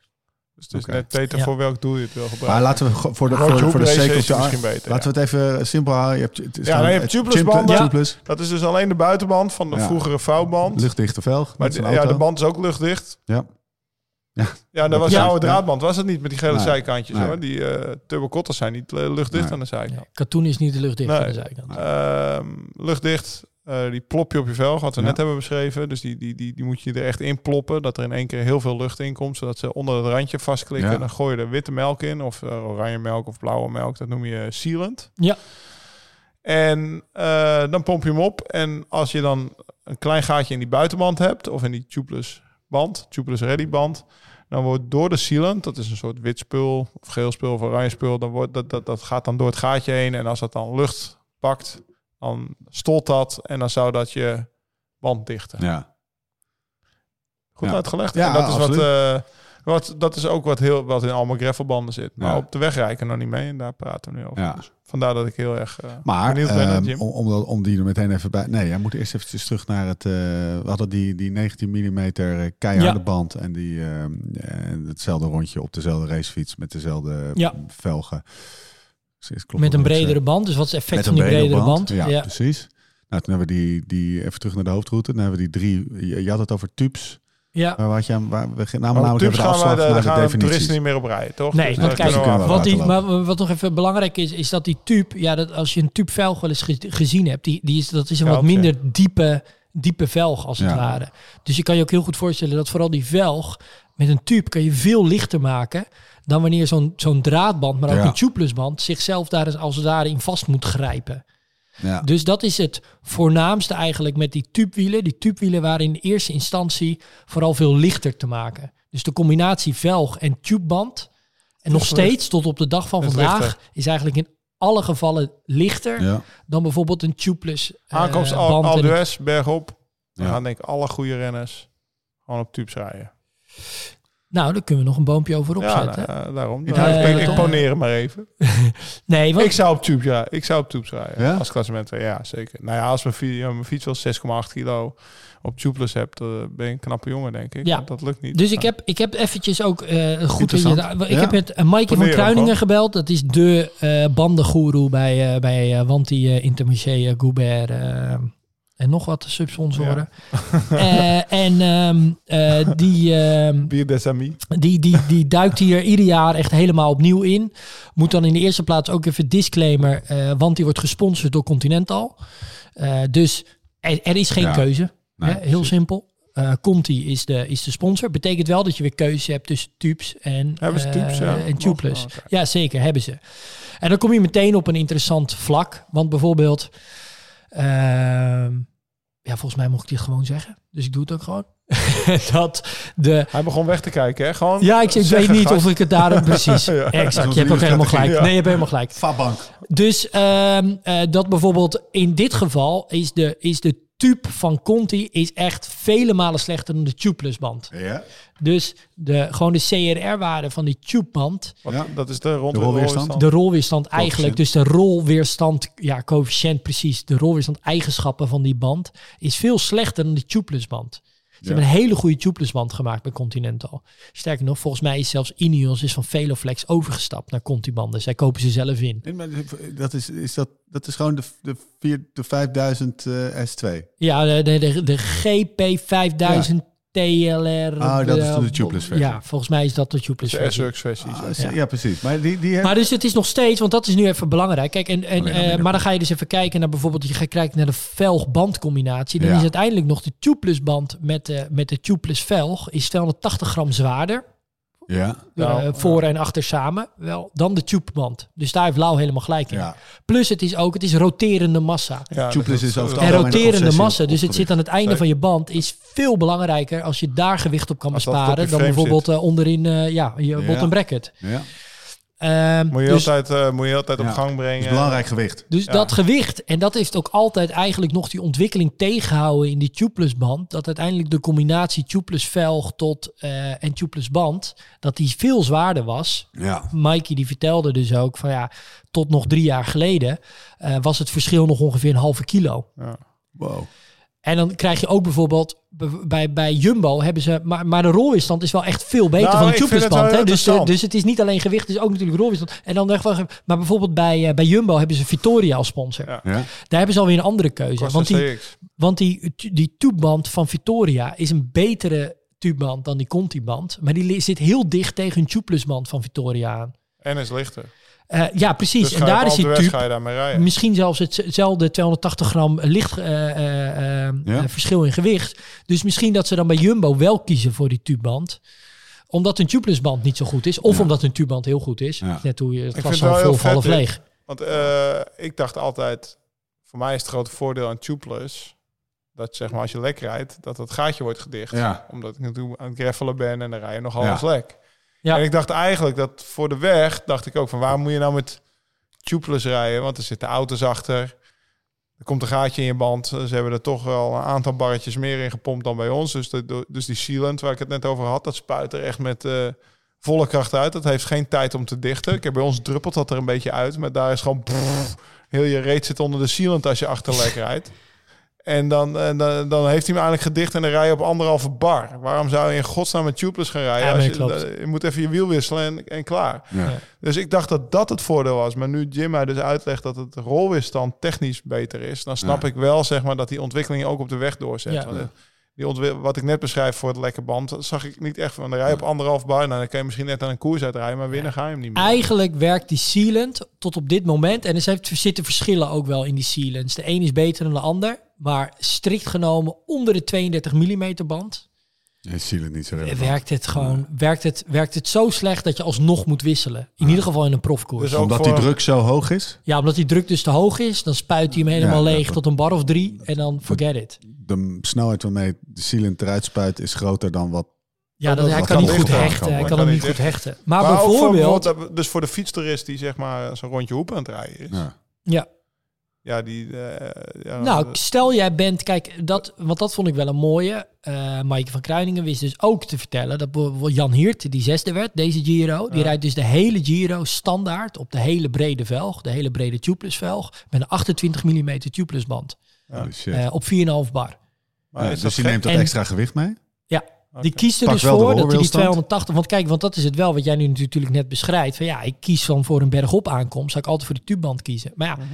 Dus het is net beter Ja. voor welk doel je het wil gebruiken. Maar laten we voor de, voor, Hoop voor de race sake of is the misschien art- beter, Laten we het even simpel houden. Je hebt, het is Ja, dan je tubeless chimp- banden. tubeless, Dat is dus alleen de buitenband van de Ja. vroegere vouwband. luchtdichte velg. Maar de- ja, de band is ook luchtdicht. Ja. Ja, dat was Ja. een oude draadband. Was het niet met die gele Nee. zijkantjes Nee. hoor. Die uh, turbocotters zijn niet eh, luchtdicht Nee. aan de zijkant. Katoen is niet de luchtdicht Nee. aan de zijkant. Ehm, luchtdicht. eh, die plop je op je velg, wat we Ja. net hebben beschreven. Dus die, die, die, die moet je er echt in ploppen. Dat er in één keer heel veel lucht in komt. Zodat ze onder het randje vastklikken. Ja. Dan gooi je er witte melk in. Of oranje melk of blauwe melk. Dat noem je sealant. Ja. En eh, dan pomp je hem op. En als je dan een klein gaatje in die buitenband hebt, of in die tubeless band, tubeless ready band, dan wordt door de sealant, dat is een soort wit spul, of geel spul, of oranje spul, dan wordt dat, dat, dat gaat dan door het gaatje heen. En als dat dan lucht pakt, dan stolt dat en dan zou dat je band dichten. Ja. Goed Ja. uitgelegd. Ja, en dat is wat, absoluut. Eh, wat, dat is ook wat heel wat in allemaal gravelbanden zit. Maar Ja. op de weg rijken nog niet mee en daar praten we nu over. Ja. Dus vandaar dat ik heel erg eh Maar benieuwd ben, ehm, Jim. om, om, dat- om die er meteen even bij... Nee, jij moet eerst eventjes terug naar het... eh, we hadden die, die 19 mm keiharde Ja. band en die, ehm, en hetzelfde rondje op dezelfde racefiets met dezelfde Ja. velgen. Dus klopt Met een bredere band. Dus wat is het effect van die bredere band? Ja, Ja. precies. Nou, toen hebben we die, die, even terug naar de hoofdroute. Dan hebben we die drie, je, je had het over tubes. Ja. Waar had je waar, we gaan Maar namelijk de gaan we, afslag de, naar daar de gaan de definities. toeristen niet meer op rijden, toch? Nee, Dus want kijk, we. Wat, die, maar wat nog even belangrijk is, is dat die tube, ja, dat als je een tube velg wel eens ge- gezien hebt, die, die is, dat is een wat minder diepe, diepe velg als het Ja. ware. Dus je kan je ook heel goed voorstellen dat vooral die velg met een tube kan je veel lichter maken dan wanneer zo'n zo'n draadband, maar ook Ja. een tubeless band, zichzelf daar als het ware in vast moet grijpen. Ja. Dus dat is het voornaamste eigenlijk met die tubewielen. Die tubewielen waren in eerste instantie vooral veel lichter te maken. Dus de combinatie velg en tubeband. En nog steeds tot op de dag van vandaag lichter. is eigenlijk in alle gevallen lichter Ja. dan bijvoorbeeld een tubeless eh, Aankomst Al bergop. Dan Ja. gaan denk ik alle goede renners gewoon op tubes rijden. Nou, daar kunnen we nog een boompje over Ja, opzetten. nou, daarom. Die Nou, duiven ik, peloton. ik poneer hem maar even. nee, want Ik zou op tubes, ja. Ik zou op tubes rijden. Ja? Als klassement, ja, zeker. Nou ja, als mijn, fi- ja, mijn fiets wel 6,8 kilo op tubeless hebt, dan ben je een knappe jongen, denk ik. Ja. Want dat lukt niet. Dus ik heb, ik heb eventjes ook eh, goed... in je- ik Ja. heb met uh, Maaike van Kruiningen gewoon. gebeld. Dat is de eh bandengoeroe bij, eh bij eh, Wanti, eh, Intermarché, eh, Goubert eh, en nog wat subsponsoren. Eh, en ehm, eh, die, Bier des amis. die, die, die duikt hier ieder jaar echt helemaal opnieuw in. Moet dan in de eerste plaats ook even disclaimer, eh, want die wordt gesponsord door Continental. Dus er, er is geen Ja. keuze. Nee, hè, heel simpel. Conti is de, is de sponsor. Betekent wel dat je weer keuze hebt tussen tubes en, Hebben ze tubes, ja? en tubeless. Oké. Ja, zeker, hebben ze. En dan kom je meteen op een interessant vlak. Want bijvoorbeeld, ja, volgens mij mocht ik dit gewoon zeggen. Dus ik doe het ook gewoon. dat de Hij begon weg te kijken, hè? Gewoon ja, ik, ik weet niet gast. of ik het daarom precies. Ja. Exact, je hebt ook helemaal gelijk. ja. Nee, je hebt helemaal gelijk. Fabank. Dus ehm, eh, dat bijvoorbeeld in dit geval is de, is de tube van Conti is echt vele malen slechter dan de tubeless band. Ja. Dus de, gewoon de CRR-waarde van die tubeband, Ja. Dat is de rond De rolweerstand. de rolweerstand eigenlijk, dus de rolweerstand, ja, coëfficiënt precies, de rolweerstand eigenschappen van die band is veel slechter dan die tubeless band. Ze Ja. hebben een hele goede tubeless band gemaakt bij Continental. Sterker nog, volgens mij is zelfs Ineos is van Veloflex overgestapt naar Conti-banden. Zij kopen ze zelf in. Nee, maar Dat is, is, dat, dat is gewoon de, de, de 5000 eh, S2. Ja, de, de, de, de GP5000 TLR. Ah, dat is de tubeless versie. Ja, volgens mij is dat de tubeless De versie. SX versie. Ah, Ja. ja. precies. Maar die, die Maar dus het is nog steeds, want dat is nu even belangrijk. Kijk, en, en, Alleen dan eh, maar dan ga je dus even kijken naar bijvoorbeeld, je gaat kijken naar de velg-bandcombinatie. Dan Ja. is uiteindelijk nog de tubeless band met de, met de tubeless velg is 280 gram zwaarder. Ja, Nou, eh, voor en achter samen. Wel, dan de tubeband. Dus daar heeft Lau helemaal gelijk in. ja. Plus het is ook, het is roterende massa. Ja, Tubeless is over het En roterende massa, dus het zit aan het einde van je band, is veel belangrijker als je daar gewicht op kan besparen dan bijvoorbeeld eh, onderin eh, ja, je Ja. bottom bracket. Ja. Ehm, Moet je dus altijd, eh, moet je altijd op Ja. gang brengen. is belangrijk gewicht. dus ja. dat gewicht, en dat heeft ook altijd eigenlijk nog die ontwikkeling tegengehouden in die tubeless band, dat uiteindelijk de combinatie tubeless velg tot eh, en tubeless band, dat die veel zwaarder was. Ja. Mikey die vertelde dus ook van ja, tot nog drie jaar geleden eh, was het verschil nog ongeveer een halve kilo. Wow. En dan krijg je ook bijvoorbeeld bij, bij Jumbo hebben ze. Maar, maar de rolweerstand is wel echt veel beter Nou, van het tubelessband. Dus, eh, dus het is niet alleen gewicht, het is ook natuurlijk rolweerstand. En dan echt wel. Maar bijvoorbeeld bij, eh, bij Jumbo hebben ze Vittoria als sponsor. Ja. Ja. Daar hebben ze alweer een andere keuze. Want die, want die, die tubeband van Vittoria is een betere tubeband dan die Conti-band. Maar die zit heel dicht tegen een tubelessband van Vittoria aan. En is lichter. Eh, ja, precies. Dus en daar is die tube ga je daarmee rijden. Misschien zelfs hetzelfde 280 gram licht eh, eh, Ja. verschil in gewicht. Dus misschien dat ze dan bij Jumbo wel kiezen voor die tubeband. Omdat een tubeless band niet zo goed is. Of Ja. omdat een tubeband heel goed is. Ja. Net hoe je het Ik heel of half vet, leeg. Want eh, ik dacht altijd, voor mij is het grote voordeel aan tubeless, dat zeg maar als je lek rijdt, dat het gaatje wordt gedicht. Ja. Omdat ik natuurlijk aan het greffelen ben en dan rij je nogal Ja. eens lek. Ja. En ik dacht eigenlijk dat voor de weg, dacht ik ook van waarom moet je nou met tubeless rijden? Want er zitten auto's achter. Er komt een gaatje in je band. Ze hebben er toch wel een aantal barretjes meer in gepompt dan bij ons. Dus, dus die sealant waar ik het net over had, dat spuit er echt met eh, volle kracht uit. Dat heeft geen tijd om te dichten. Ik heb bij ons druppelt dat er een beetje uit. Maar daar is gewoon... heel je reet zit onder de sealant als je achterlek rijdt. En dan, en dan, dan heeft hij hem eigenlijk gedicht en dan rij je op anderhalve bar. Waarom zou je in godsnaam met tubeless gaan rijden? Ja, als nee, je, klopt. je moet even je wiel wisselen en, en klaar. Ja. Dus ik dacht dat dat het voordeel was. Maar nu Jim mij dus uitlegt dat het rolweerstand technisch beter is... dan snap Ja. ik wel zeg maar, dat die ontwikkeling ook op de weg doorzet. Ja. Want, eh, die wat ik net beschrijf voor het lekke band... dat zag ik niet echt van. Dan rij op anderhalf bar... Nou, dan kan je misschien net aan een koers uitrijden... maar winnen ga je hem niet meer. Eigenlijk werkt die sealant tot op dit moment. En er zijn- er zitten verschillen ook wel in die sealants. De een is beter dan de ander. Maar strikt genomen onder de 32 mm band. Het niet zo relevant. Werkt het gewoon. Werkt het, werkt het zo slecht dat je alsnog moet wisselen. In ieder geval in een profkoers. Dus ook Omdat voor- die druk zo hoog is. Ja, omdat die druk dus te hoog is, dan spuit hij hem helemaal Ja, leeg dat- tot een bar of drie en dan forget it. De snelheid waarmee de sealant eruit spuit is groter dan wat... Ja, dat, dat hij wat kan niet kan goed hechten. kan Hij kan hem Kan niet goed hechten. Maar, Maar ook voor bijvoorbeeld, bijvoorbeeld, dus voor de fietstoerist die zeg maar zo'n rondje hoep aan het rijden is. Ja. ja, ja, die... eh, ja, Nou, stel jij bent, kijk, dat, want dat vond ik wel een mooie. Eh Maaike van Kruiningen wist dus ook te vertellen dat bijvoorbeeld Jan Hiert, die zesde werd, deze Giro, die Ja. rijdt dus de hele Giro standaard op de hele brede velg, de hele brede tubeless velg, met een 28 mm tubeless band Ja. Eh, op 4,5 bar. maar dus die neemt dat En- extra gewicht mee? Ja, die kiest er Pak dus de voor dat hij die rolweerstand. 280, want kijk, want dat is het wel wat jij nu natuurlijk net beschrijft. Van ja, ik kies van voor een bergop aankomst, zou ik altijd voor die tubeband kiezen. Maar ja, Mhm.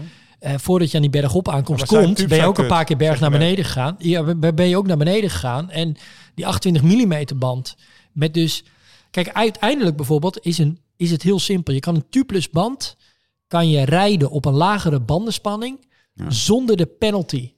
Eh, voordat je aan die bergop aankomst Ja, komt, ben je ook een paar keer berg naar beneden gegaan. Ja, ben- je ook naar beneden gegaan. En die 28 mm band met dus... Kijk, uiteindelijk bijvoorbeeld is, een, is het heel simpel. Je kan een tubeless band kan je rijden op een lagere bandenspanning Ja. zonder de penalty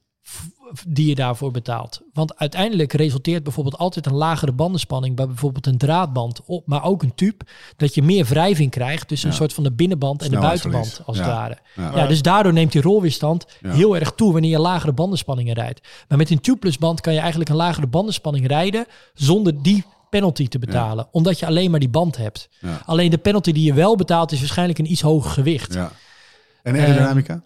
die je daarvoor betaalt. Want uiteindelijk resulteert bijvoorbeeld altijd een lagere bandenspanning bij bijvoorbeeld een draadband, op, maar ook een tube, dat je meer wrijving krijgt tussen een soort van de binnenband en de buitenband, als Ja. het ware. Ja. Ja, dus daardoor neemt die rolweerstand heel erg toe wanneer je lagere bandenspanningen rijdt. Maar met een tubeless band kan je eigenlijk een lagere bandenspanning rijden zonder die penalty te betalen, omdat je alleen maar die band hebt. Ja. Alleen de penalty die je wel betaalt is waarschijnlijk een iets hoger gewicht. Ja. En aerodynamica?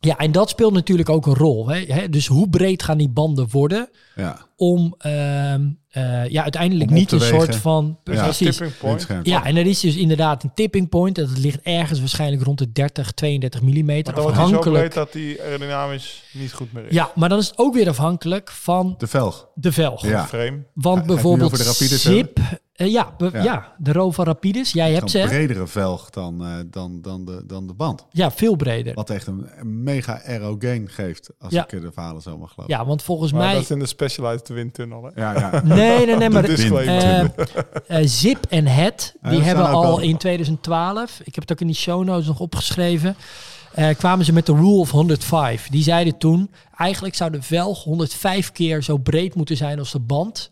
En dat speelt natuurlijk ook een rol. Hè? Hè, Dus hoe breed gaan die banden worden ja. om ehm, eh, ja, uiteindelijk Om niet een wegen. soort van... Ja. Precies. tipping point. Ja, en er is dus inderdaad een tipping point. Dat ligt ergens waarschijnlijk rond de 30, 32 mm. Maar dan wordt Afhankelijk. breed dat die aerodynamisch niet goed meer is. Ja, maar dan is het ook weer afhankelijk van De velg. de velg. Ja. Frame. Want Ja, bijvoorbeeld Zip... eh, ja, be- Ja. ja. de Ro van Rapides. Jij hebt Een ze. hè? bredere velg dan, eh, dan, dan, de, dan de band. Ja, veel breder. Wat echt een mega aerogain geeft, als Ja. ik de verhalen zo mag geloven. Ja, want volgens Maar mij... dat is in de Specialized Windtunnel. Hè? Ja, ja. Nee, nee, nee, maar De eh, Zip en Het, die hebben al in 2012, ik heb het ook in die show notes nog opgeschreven, eh, kwamen ze met de Rule of 105. Die zeiden toen, eigenlijk zou de velg 105 keer zo breed moeten zijn als de band,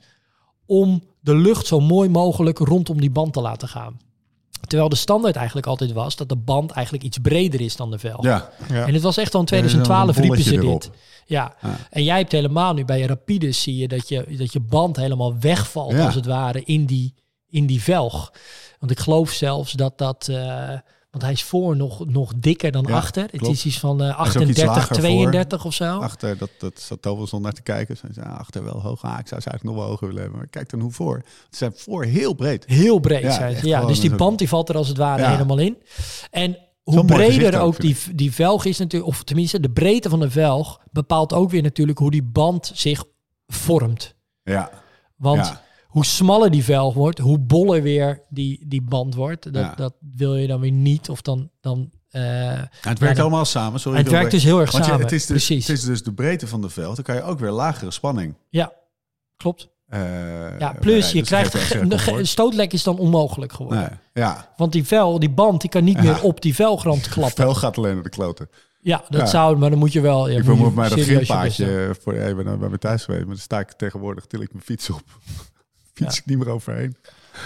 om de lucht zo mooi mogelijk rondom die band te laten gaan. Terwijl de standaard eigenlijk altijd was dat de band eigenlijk iets breder is dan de velg. ja. Ja. En het was echt al in Ja, zo'n 2012 riepen ze dit. Ja. Ja. en jij hebt helemaal nu bij je Rapides zie je dat je, dat je band helemaal wegvalt Ja. als het ware in die, in die velg. Want ik geloof zelfs dat dat, eh, want hij is voor nog, nog dikker dan Ja, achter. Het klopt. is iets van iets 38, lager voor. 32 of zo. Achter, dat, dat zat Tovel stond naar te kijken. Ze zei, achter wel hoog. Ah, ik zou ze eigenlijk nog wel hoger willen hebben. Maar kijk dan hoe voor. Ze zijn voor heel breed. Heel breed Ja, zijn. Ja, dus die band die valt er als het ware helemaal in. En hoe breder ook, ook die, die velg is natuurlijk, of tenminste de breedte van de velg, bepaalt ook weer natuurlijk hoe die band zich vormt. Ja. Want Ja. Hoe smaller die velg wordt, hoe boller weer die, die band wordt. Dat, Ja. dat wil je dan weer niet. Of dan, dan eh, Het werkt allemaal samen. Sorry, het werkt dus heel erg Want je- samen. het, is dus, Precies. het is dus de breedte van de velg. Dan kan je ook weer lagere spanning. Ja, klopt. eh, Ja, plus je Dus krijgt de stootlek is dan onmogelijk geworden. Nee, ja. Want die vel, die band, die kan niet Ja. meer op die velgrand De klappen. velg gaat alleen naar de kloten. Ja, dat Ja. zou, maar dan moet je wel. Ja, ik ben op mij dat voor ben nou bij me thuis geweest. Maar dan sta ik tegenwoordig, til ik mijn fiets op. fiets Ja. ik niet meer overheen.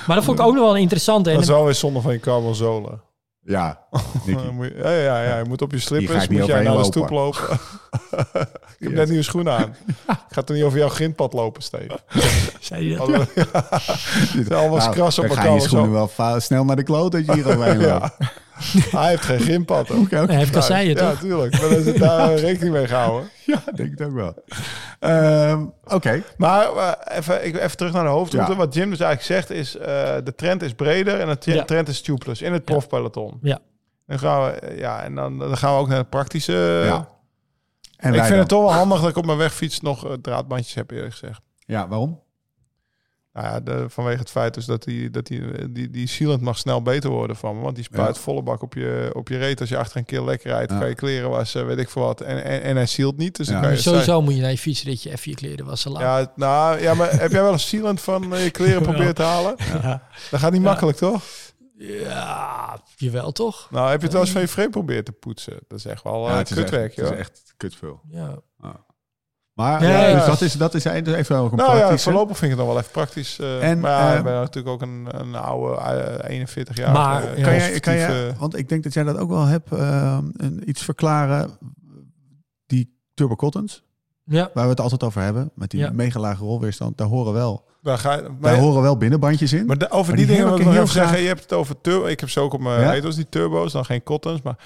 Maar dat vond ik ook nog wel interessant. En Dat is wel weer zonde van je carbon zolen. Ja. Dan je- ja, ja, ja, je moet op je ga slippers moet jij naar de stoep lopen. ik heb net nieuwe schoenen aan. Ik ga toch niet over jouw grindpad lopen, Steve. zei je dat? Allemaal, allemaal Nou, kras op dan elkaar. gaan je of schoenen zo. wel snel naar de kloot dat je hier overheen loopt. Ja. Hij heeft geen hoor. Oké. Hij heeft kasseien, ja, toch? tuurlijk. Maar er is daar rekening mee gehouden. Ja, denk ik ook wel. Ehm, Oké. Maar eh, even, ik, even terug naar de hoofdroute. Ja. Wat Jim dus eigenlijk zegt is... eh, de trend is breder en de tre- Ja. trend is tubeless in het Ja. profpeloton. Ja. Dan gaan we, eh, ja, en dan, dan gaan we ook naar het praktische. Ja. En ik vind dan? het toch wel handig dat ik op mijn wegfiets nog draadbandjes heb, eerlijk gezegd. Ja, waarom? Nou ja, de, vanwege het feit dus dat die, dat die, die, die sealant mag snel beter worden van me. Want die spuit Ja. volle bak op je, op je reet. Als je achter een keer lekker rijdt, Ja. kan je kleren wassen, weet ik veel wat. En, en, en hij sealt niet. Dus Ja. kan je Sowieso moet je naar je fietsritje even je kleren wassen laten. Ja, nou, ja, maar heb jij wel een sealant van eh, je kleren proberen te halen? Ja. Dat gaat niet makkelijk, toch? Ja, jawel toch? Nou, heb je het wel eens van je frame proberen te poetsen? Dat is echt wel Ja, uh, het is kutwerk, echt, het joh. is echt kutveel. Ja. Maar Ja, ja, ja. dus dat is, dat is even ook een Nou ja, voorlopig vind ik het nog wel even praktisch. eh, En, maar ja, eh, ik ben natuurlijk ook een, een oude, eh, 41 jaar. Maar, eh, kan, jij, kan jij, want ik denk dat jij dat ook wel hebt, ehm, een, iets verklaren. Die turbo cottons, Ja. waar we het altijd over hebben, met die Ja. mega lage rolweerstand, daar horen wel, Daar ga je, daar horen wel binnenbandjes in. maar de- over Maar die, die dingen wil ik nog heel even zeggen. Je hebt het over turbo. Ik heb ze ook op mijn Ja? etels, die turbo's, dan geen cottons. Maar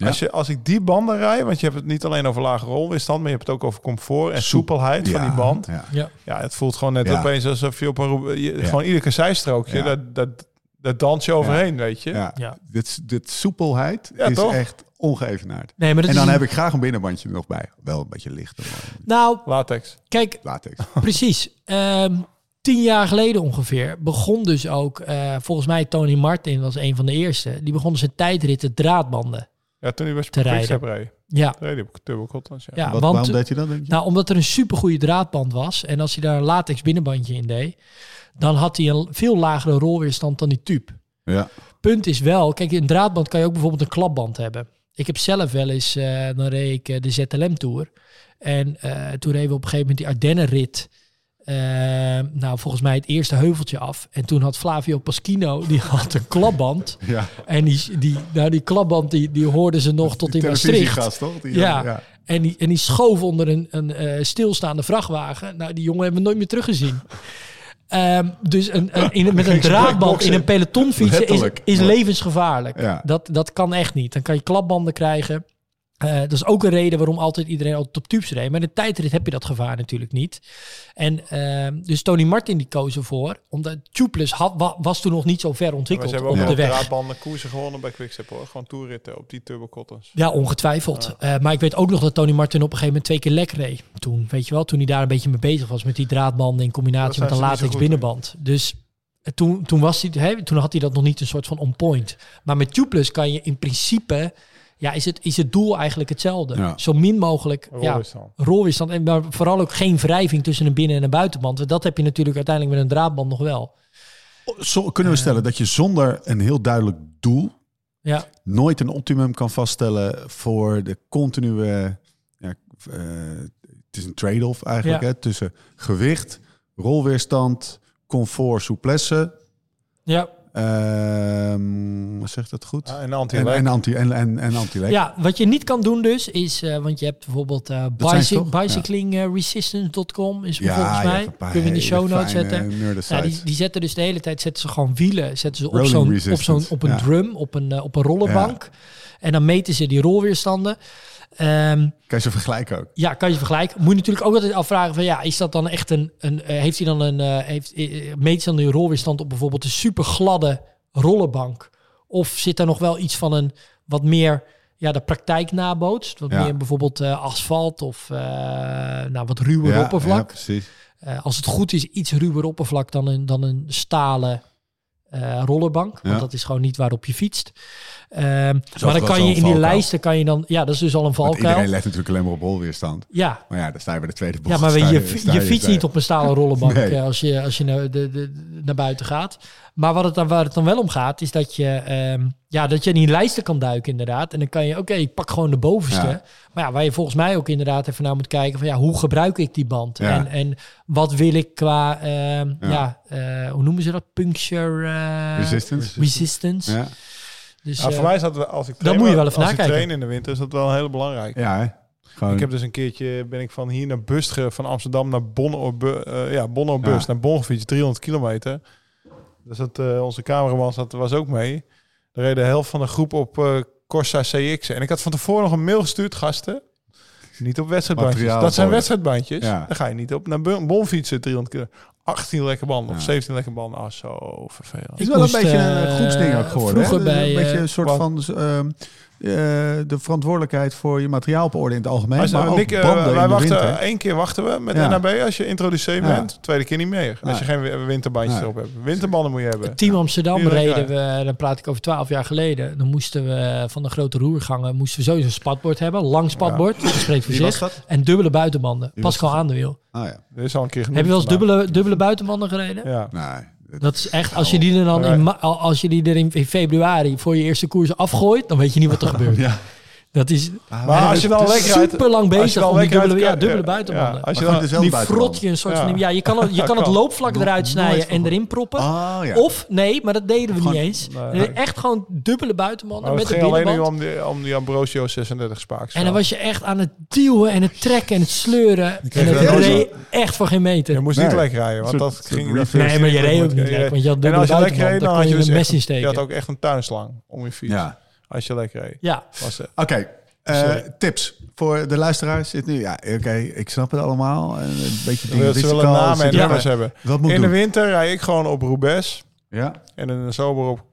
Ja. Als, je, als ik die banden rijd, want je hebt het niet alleen over lage rolweerstand, maar je hebt het ook over comfort en soepelheid van die band. Ja. Ja. Ja, het voelt gewoon net Ja. opeens alsof je op een je- Ja. gewoon ieder kassijstrookje, Ja. dat, dat, dat dans je overheen, weet je. Ja. Ja. Dit, dit soepelheid Ja, is toch? echt ongeëvenaard. Nee, maar dat En dan heb ik graag een binnenbandje er nog bij. Wel een beetje lichter, maar Nou, Latex. kijk, latex. Precies. Ehm, tien jaar geleden ongeveer begon dus ook, eh, volgens mij Tony Martin was een van de eerste, die begon zijn tijdritten draadbanden. Ja, toen hij was Te Quickstep reed. Ja, Reed hij op Turbo Cottons, ja. ja Wat, want waarom deed je dat, denk je? nou, omdat er een supergoeie draadband was en als hij daar een latex binnenbandje in deed, dan had hij een veel lagere rolweerstand dan die tube. ja. Punt is wel, kijk, een draadband kan je ook bijvoorbeeld een klapband hebben. Ik heb zelf wel eens, eh, dan reed ik eh, de ZLM Tour. En eh, toen reden we op een gegeven moment die Ardennenrit. Eh, nou, volgens mij het eerste heuveltje af. En toen had Flavio Paschino, die had een klapband. ja. En die, die, nou, die klapband, die, die hoorden ze nog tot in Maastricht. televisiegast, toch? Die, Ja. ja. En die, en die schoof onder een, een eh, stilstaande vrachtwagen. Nou, die jongen hebben we nooit meer teruggezien. Ehm, dus een, een, in, met een draadband in een peloton fietsen is, is levensgevaarlijk. Ja. Dat, dat kan echt niet. Dan kan je klapbanden krijgen. Eh, dat is ook een reden waarom altijd iedereen altijd op tubes reed. Maar in de tijdrit heb je dat gevaar natuurlijk niet. En ehm, dus Tony Martin die koos ervoor. Omdat Tubeless had, wa- was toen nog niet zo ver ontwikkeld ze hebben op ook de weg. draadbanden koersen gewonnen bij Quickstep hoor. Gewoon toerritten op die Turbo Cottons. Ja, ongetwijfeld. Eh, maar ik weet ook nog dat Tony Martin op een gegeven moment twee keer lek reed. Toen, weet je wel, toen hij daar een beetje mee bezig was met die draadbanden in combinatie met een latex binnenband. Dus eh, toen, toen, was hij, hè, toen had hij dat nog niet een soort van on point. Maar met Tubeless kan je in principe, ja, is het, is het doel eigenlijk hetzelfde. Ja. Zo min mogelijk ja, Rolweerstand. rolweerstand. En maar vooral ook geen wrijving tussen een binnen- en een buitenband. Want dat heb je natuurlijk uiteindelijk met een draadband nog wel. Zo, kunnen we stellen dat je zonder een heel duidelijk doel Ja, nooit een optimum kan vaststellen voor de continue. Ja, eh, het is een trade-off eigenlijk Ja. hè, tussen gewicht, rolweerstand, comfort, souplesse. ja. Ehm zeg ik dat goed? Ah, en en, anti-lek. en anti en, en, en anti-lek. Ja, wat je niet kan doen dus is, eh, want je hebt bijvoorbeeld eh bicy- toch? bicyclingresistance.com is Ja, volgens mij. Kunnen we in de show notes zetten. Ja, die, die zetten dus de hele tijd zetten ze gewoon wielen, zetten ze op zo'n op zo'n op een ja. drum, op een eh, op een rollerbank. En dan meten ze die rolweerstanden. Ehm, Kan je ze vergelijken ook? ja, kan je vergelijken. Moet je natuurlijk ook altijd afvragen van ja, is dat dan echt een, een eh, heeft hij dan een, eh, heeft, eh, meet dan die rolweerstand op bijvoorbeeld een super gladde rollerbank? Of zit er nog wel iets van een wat meer ja, de praktijk nabootst? Wat Ja. meer bijvoorbeeld asfalt of nou, wat ruwer ja, oppervlak? precies. Eh, als het goed is, iets ruwer oppervlak dan een, dan een stalen eh, rollerbank. Want Ja. dat is gewoon niet waarop je fietst. Ehm, maar dan kan je in die valkuil. lijsten kan je dan, ja, dat is dus al een Want valkuil. iedereen let natuurlijk alleen maar op rolweerstand. Ja, Maar ja, dan sta je bij de tweede bocht. ja, maar je, je, fietst niet op een stalen rollenbank Nee. eh, als je, als je naar, de, de, naar buiten gaat. Maar wat het dan, waar het dan wel om gaat, is dat je, ehm, ja, dat je in die lijsten kan duiken inderdaad. En dan kan je, oké, ik pak gewoon de bovenste. Ja. Maar ja, waar je volgens mij ook inderdaad even naar moet kijken van ja, hoe gebruik ik die band? Ja. En, en wat wil ik qua, ehm, Ja. ja, eh, hoe noemen ze dat? Puncture eh, Resistance. resistance. Ja, Dus, Nou, voor eh, mij is dat, als ik Daar moet je wel even als ik nakijken. train in de winter, is dat wel heel belangrijk. ja hè? Gewoon, Ik heb dus een keertje, ben ik van hier naar Bustge, van Amsterdam naar Bonn, eh, ja, Bonn op Bus, Ja. naar Bonn gefietst, 300 kilometer. Dus dat, eh, onze cameraman zat, was ook mee. Er reed de helft van de groep op eh, Corsa CX. En ik had van tevoren nog een mail gestuurd, gasten. Niet op wedstrijdbandjes. Materiaal dat zijn voor- wedstrijdbandjes. Ja. Dan ga je niet op naar Bu- Bonn fietsen, 300 kilometer. 18 lekker banden of Ja. 17 lekker banden. Ah, zo vervelend. Het is wel moest, een beetje een eh, groepsding ook geworden. vroeger bij, een beetje eh, een soort wat? van ehm, eh, de verantwoordelijkheid voor je materiaal op orde in het algemeen. Als, maar Nick, eh, wij in de wachten winter. één keer wachten we met Ja. NAB als je introduceer Ja. bent. Tweede keer niet meer. Als je geen wi- winterbandjes erop hebt. Winterbanden moet je hebben. Team Amsterdam reden we, dan praat ik over twaalf jaar geleden. Dan moesten we van de grote roergangen moesten we sowieso een spatbord hebben. Lang spatbord, dat spreekt voor zich. En dubbele buitenbanden. Was Pascal dat? Aandewiel. Ah ja. Er is al een keer genoemd Heb je wel eens dubbele, dubbele buitenbanden gereden? Ja. Nee. Dat is echt, als je die er dan in, als je die er in, in februari voor je eerste koers afgooit, dan weet je niet wat er gebeurt. Ja. Dat is Maar als je dan lekker rijdt- super lang bezig om die dubbele, ja, dubbele buitenbanden. ja, als je dan, die buitenband. frot je een soort Ja. van... Ja, je kan, het- je Dat kan het loopvlak eruit snijden en erin proppen. Ah ja. Of, nee, maar dat deden we Gewoon- niet eens. Echt gewoon dubbele buitenbanden met ging alleen nu om die, om die Ambrosio 36 spaaks. En dan was je echt aan het duwen en het trekken en het sleuren. En het nooit reed echt voor geen meter. Je moest Nee. niet lekker rijden, want dat ging... dat Nee, maar je reed ook niet lekker, want je had En dubbele als je lekker buitenband. reed, Dan kon had je dus een mes echt, insteken. je had ook echt een tuinslang om je fiets. Ja. Als je lekker reed. Ja, Was, eh, Oké, eh, Sorry. tips voor de luisteraars. Zit nu, ja, oké, ik snap het allemaal. En Een beetje wist ze willen namen en nummers hebben. Wat moet ik In de doen? winter rijd ik gewoon op Roubaix. Ja, En in de zomer op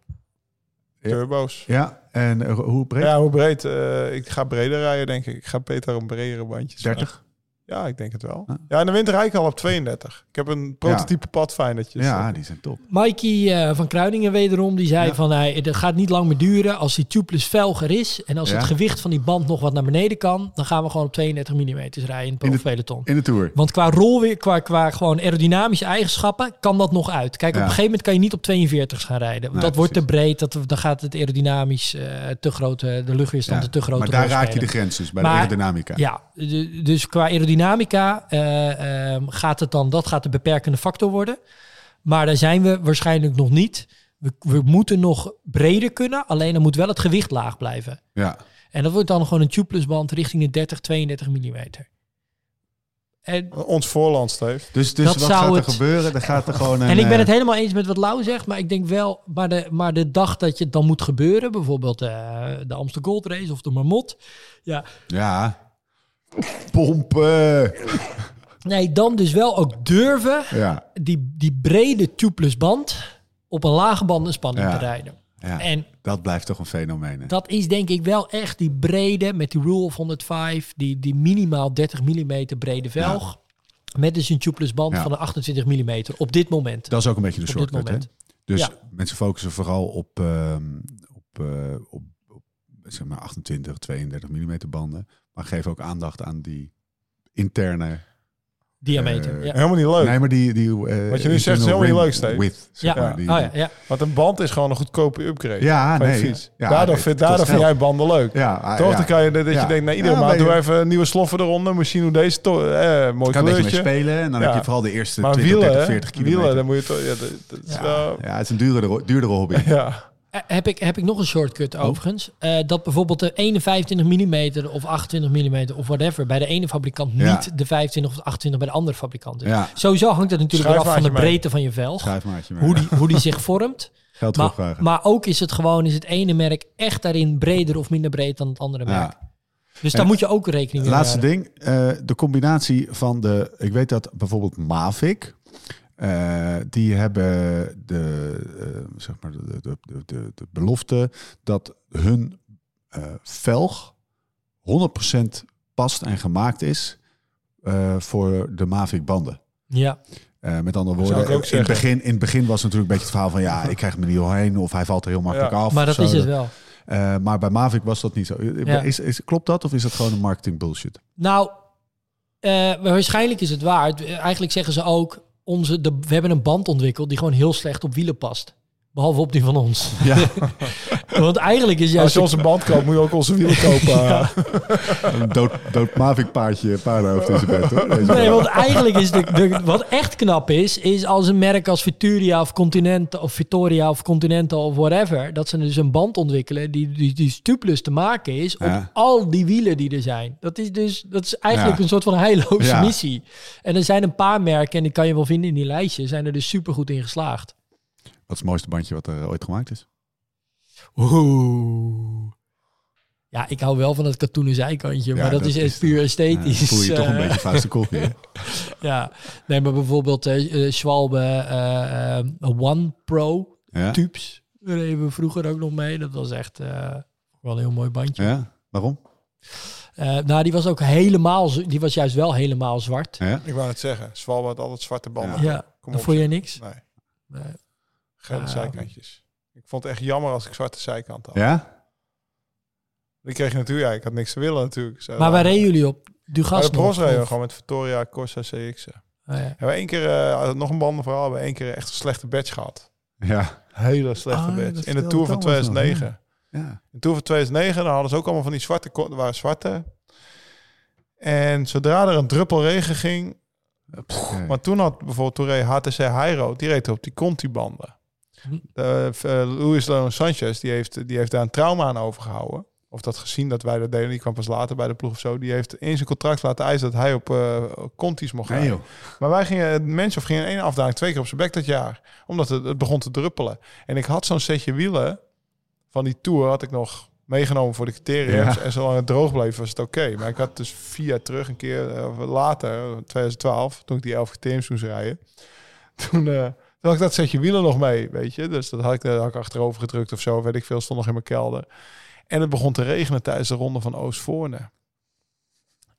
Ja. turbo's. ja. En eh, hoe breed? Ja, hoe breed? Eh, ik ga breder rijden, denk ik. Ik ga beter een bredere bandjes. 30? Ja, ik denk het wel. Huh? Ja, in de winter rijd ik al op 32. Ik heb een prototype padfindertjes. Ja, die zijn top. Mikey eh, van Kruiningen wederom, die zei Ja. van hey, het gaat niet lang meer duren als die tubeless velg er is. En als Ja. het gewicht van die band nog wat naar beneden kan, dan gaan we gewoon op 32 mm rijden in het In de- profpeloton. In de Tour. Want qua rolweer, qua, qua gewoon aerodynamische eigenschappen, kan dat nog uit. Kijk, Ja. op een gegeven moment kan je niet op 42 gaan rijden. Want Nee, dat wordt te breed, dat, dan gaat het aerodynamisch eh, te groot, eh, de luchtweerstand Ja, te grote maar daar rol raak je de grens dus, bij Maar- de aerodynamica. Ja, dus qua aerodynamica eh, ehm, gaat het dan, dat gaat de beperkende factor worden. Maar daar zijn we waarschijnlijk nog niet. We, we moeten nog breder kunnen, alleen dan moet wel het gewicht laag blijven. Ja. En dat wordt dan gewoon een tubeless band richting de 30, 32 mm. En, Ons voorland, Steve. Dus, dus Dat wat zou gaat er het- gebeuren? Er gaat er gewoon een... en ik ben eh, het helemaal eens met wat Lau zegt, maar ik denk wel, maar de, maar de dag dat je het dan moet gebeuren, bijvoorbeeld eh, de Amsterdam Gold Race of de Marmot, ja, Ja. Pompen. nee, dan dus wel ook durven Ja. die, die brede tubeless band op een lage band een spanning Ja. te rijden. ja. En Dat blijft toch een fenomeen. hè? dat is denk ik wel echt die brede met die rule of 105, die, die minimaal 30 mm brede velg. Met dus een tubeless band van een 28 mm op dit moment. Dat is ook een beetje de dit. Hè? moment. Dus mensen focussen vooral op, ehm, op, eh, op, op zeg maar 28, 32 mm banden. Maar geef ook aandacht aan die interne... Diameter. Eh, ja. Helemaal niet leuk. Nee, maar die... die eh, Wat je nu zegt is helemaal niet leuk, Steve. width, zeg Ja. maar. Die- Oh, ja, ja. Want een band is gewoon een goedkope upgrade. Ja, van je nee. fiets. Ja, daardoor het vind, daardoor vind jij banden leuk. Ja, ah, Toch? ja. Dan kan je dat Ja. je denkt, nou, iedere Ja, maand doe je- even nieuwe sloffen eronder. Misschien hoe deze to eh, mooi kan kleurtje. spelen. En dan Ja. heb je vooral de eerste Maar 20, wielen, 30, hè? 40 kilometer. wielen, dan moet je toch... Ja, dat, dat is ja, wel... ja, het is een duurdere, duurdere hobby. Ja. Eh, Heb ik, heb ik nog een shortcut Oh. overigens. Eh, dat bijvoorbeeld de ene 25 mm of 28 mm of whatever bij de ene fabrikant Ja. niet de 25 of 28 bij de andere fabrikant is. Ja, Sowieso hangt het natuurlijk weer af van de mee. breedte van je velg. Hoe ja. die, hoe die zich vormt. Geld Maar, maar ook is het gewoon, is het ene merk echt daarin breder of minder breed dan het andere merk. ja. Dus daar En- moet je ook rekening mee Laatste houden. ding, eh, de combinatie van de... Ik weet dat bijvoorbeeld Mavic... eh, die hebben de, eh, zeg maar de, de, de, de, de belofte dat hun eh, velg 100% past en gemaakt is eh, voor de Mavic banden. Ja, Eh, met andere woorden, in het, begin, in het begin was het natuurlijk een beetje het verhaal van ja, ik krijg hem er niet doorheen of hij valt er heel makkelijk Ja. af. maar dat zo. is het wel. Eh, maar bij Mavic was dat niet zo. Ja. Is, is, klopt dat of is dat gewoon een marketing bullshit? Nou, eh, waarschijnlijk is het waar. Eigenlijk zeggen ze ook, onze, de, we hebben een band ontwikkeld die gewoon heel slecht op wielen past. Behalve op die van ons. Ja, Want eigenlijk is Als juist... je onze band koopt, moet je ook onze wielen kopen. Ja. een dood, dood Mavic paardje, paardenhoofd in zijn bed. Hoor. Nee, man. want eigenlijk is de, de, wat echt knap is, is als een merk als Vituria of Continental of Victoria of Continental of whatever, dat ze dus een band ontwikkelen die, die, die stuplus te maken is op Ja. al die wielen die er zijn. Dat is dus, dat is eigenlijk Ja. een soort van heilloze Ja. missie. En er zijn een paar merken, en die kan je wel vinden in die lijstje, zijn er dus super goed in geslaagd. Wat is het mooiste bandje wat er ooit gemaakt is? Oeh. Ja, ik hou wel van het katoenen zijkantje, Ja, maar dat, dat is is echt puur Ja, esthetisch. dan voel je toch een Eh, beetje vuist de koffie. hè? Ja, nee, maar bijvoorbeeld eh eh, Schwalbe eh, eh, One Pro Ja? tubes. Daar reden we vroeger ook nog mee. Dat was echt eh, wel een heel mooi bandje. ja? Waarom? Eh, nou, die was ook helemaal, die was juist wel helemaal zwart. Ja? Ik wou het zeggen. Zwalbe had altijd zwarte banden. Ja, Kom dan op, vond je niks. Nee, Nee. gele Ah. zijkantjes. Ik vond het echt jammer als ik zwarte zijkant had. Ja? Die kreeg je natuurlijk, ja, ik had niks te willen natuurlijk. Zo, Maar waar reden jullie op? Bij Dugas de Bros reden we gewoon met Victoria Corsa CX. Oh, ja. Hebben we één keer, eh, nog een bandenverhaal, hebben we één keer echt een slechte badge gehad. Ja. Hele slechte Ah, badge. In de Tour van Thomas nog, 2009. ja. In de Tour van 2009, dan hadden ze ook allemaal van die zwarte, waren zwarte. En zodra er een druppel regen ging, maar toen had bijvoorbeeld reed HTC Hyro, die reed op die Conti-banden. Eh, Luis Leon Sanchez, die heeft, die heeft daar een trauma aan overgehouden. Of dat gezien dat wij dat deden, die kwam pas later bij de ploeg of zo. Die heeft in zijn contract laten eisen dat hij op eh Conti's mocht Nee, joh. Maar wij gingen, mensen of gingen in één afdaling twee keer op zijn bek dat jaar. Omdat het, het begon te druppelen. En ik had zo'n setje wielen van die Tour, had ik nog meegenomen voor de criteriums. Ja. En zolang het droog bleef, was het oké. Maar ik had dus vier jaar terug een keer, eh, later, 2012, toen ik die 11 criteriums moest rijden. Toen, toen ik dat setje wielen nog mee, weet je. Dus dat had ik, dat had ik achterover gedrukt of zo, weet ik veel, stond nog in mijn kelder. En het begon te regenen tijdens de ronde van Oostvoorne.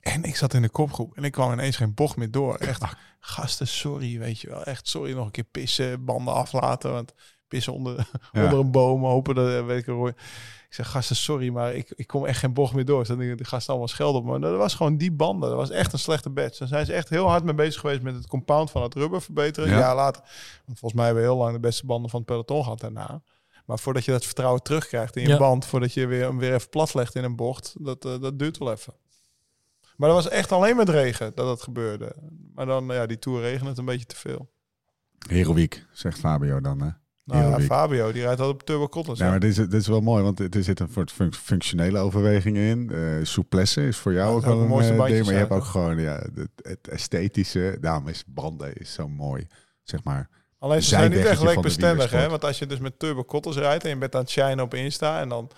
En ik zat in de kopgroep en ik kwam ineens geen bocht meer door. Echt, gasten, sorry, weet je wel. Echt, sorry, nog een keer pissen, banden aflaten. Want pissen onder, Ja. onder een boom, hopen dat, eh, weet ik wel. Ik zeg, gasten, sorry, maar ik, ik kom echt geen bocht meer door. Dus dan de gasten allemaal schelden op me. Dat was gewoon die banden. Dat was echt een slechte badge. Dan zijn ze echt heel hard mee bezig geweest met het compound van het rubber verbeteren. Ja. Een jaar later. Want volgens mij hebben we heel lang de beste banden van het peloton gehad daarna. Maar voordat je dat vertrouwen terugkrijgt in je Ja. band, voordat je weer, hem weer even platlegt in een bocht, dat, eh, dat duurt wel even. Maar dat was echt alleen met regen dat dat gebeurde. Maar dan, ja, die Tour regent het een beetje te veel. Heroïek, zegt Fabio dan. Hè? Nou ja. Fabio, die rijdt altijd op Turbo Cotton. Ja, maar dit is, dit is wel mooi, want er zit een soort func- functionele overweging in. Eh souplesse is voor jou Ja, ook wel een mooiste eh, ding, maar je hebt ook gewoon ja, het, het esthetische. Daarom is banden is zo mooi, zeg maar. Alleen ze zijn niet echt lekbestendig, hè? Want als je dus met Turbo Cottons rijdt en je bent aan het shinen op Insta en dan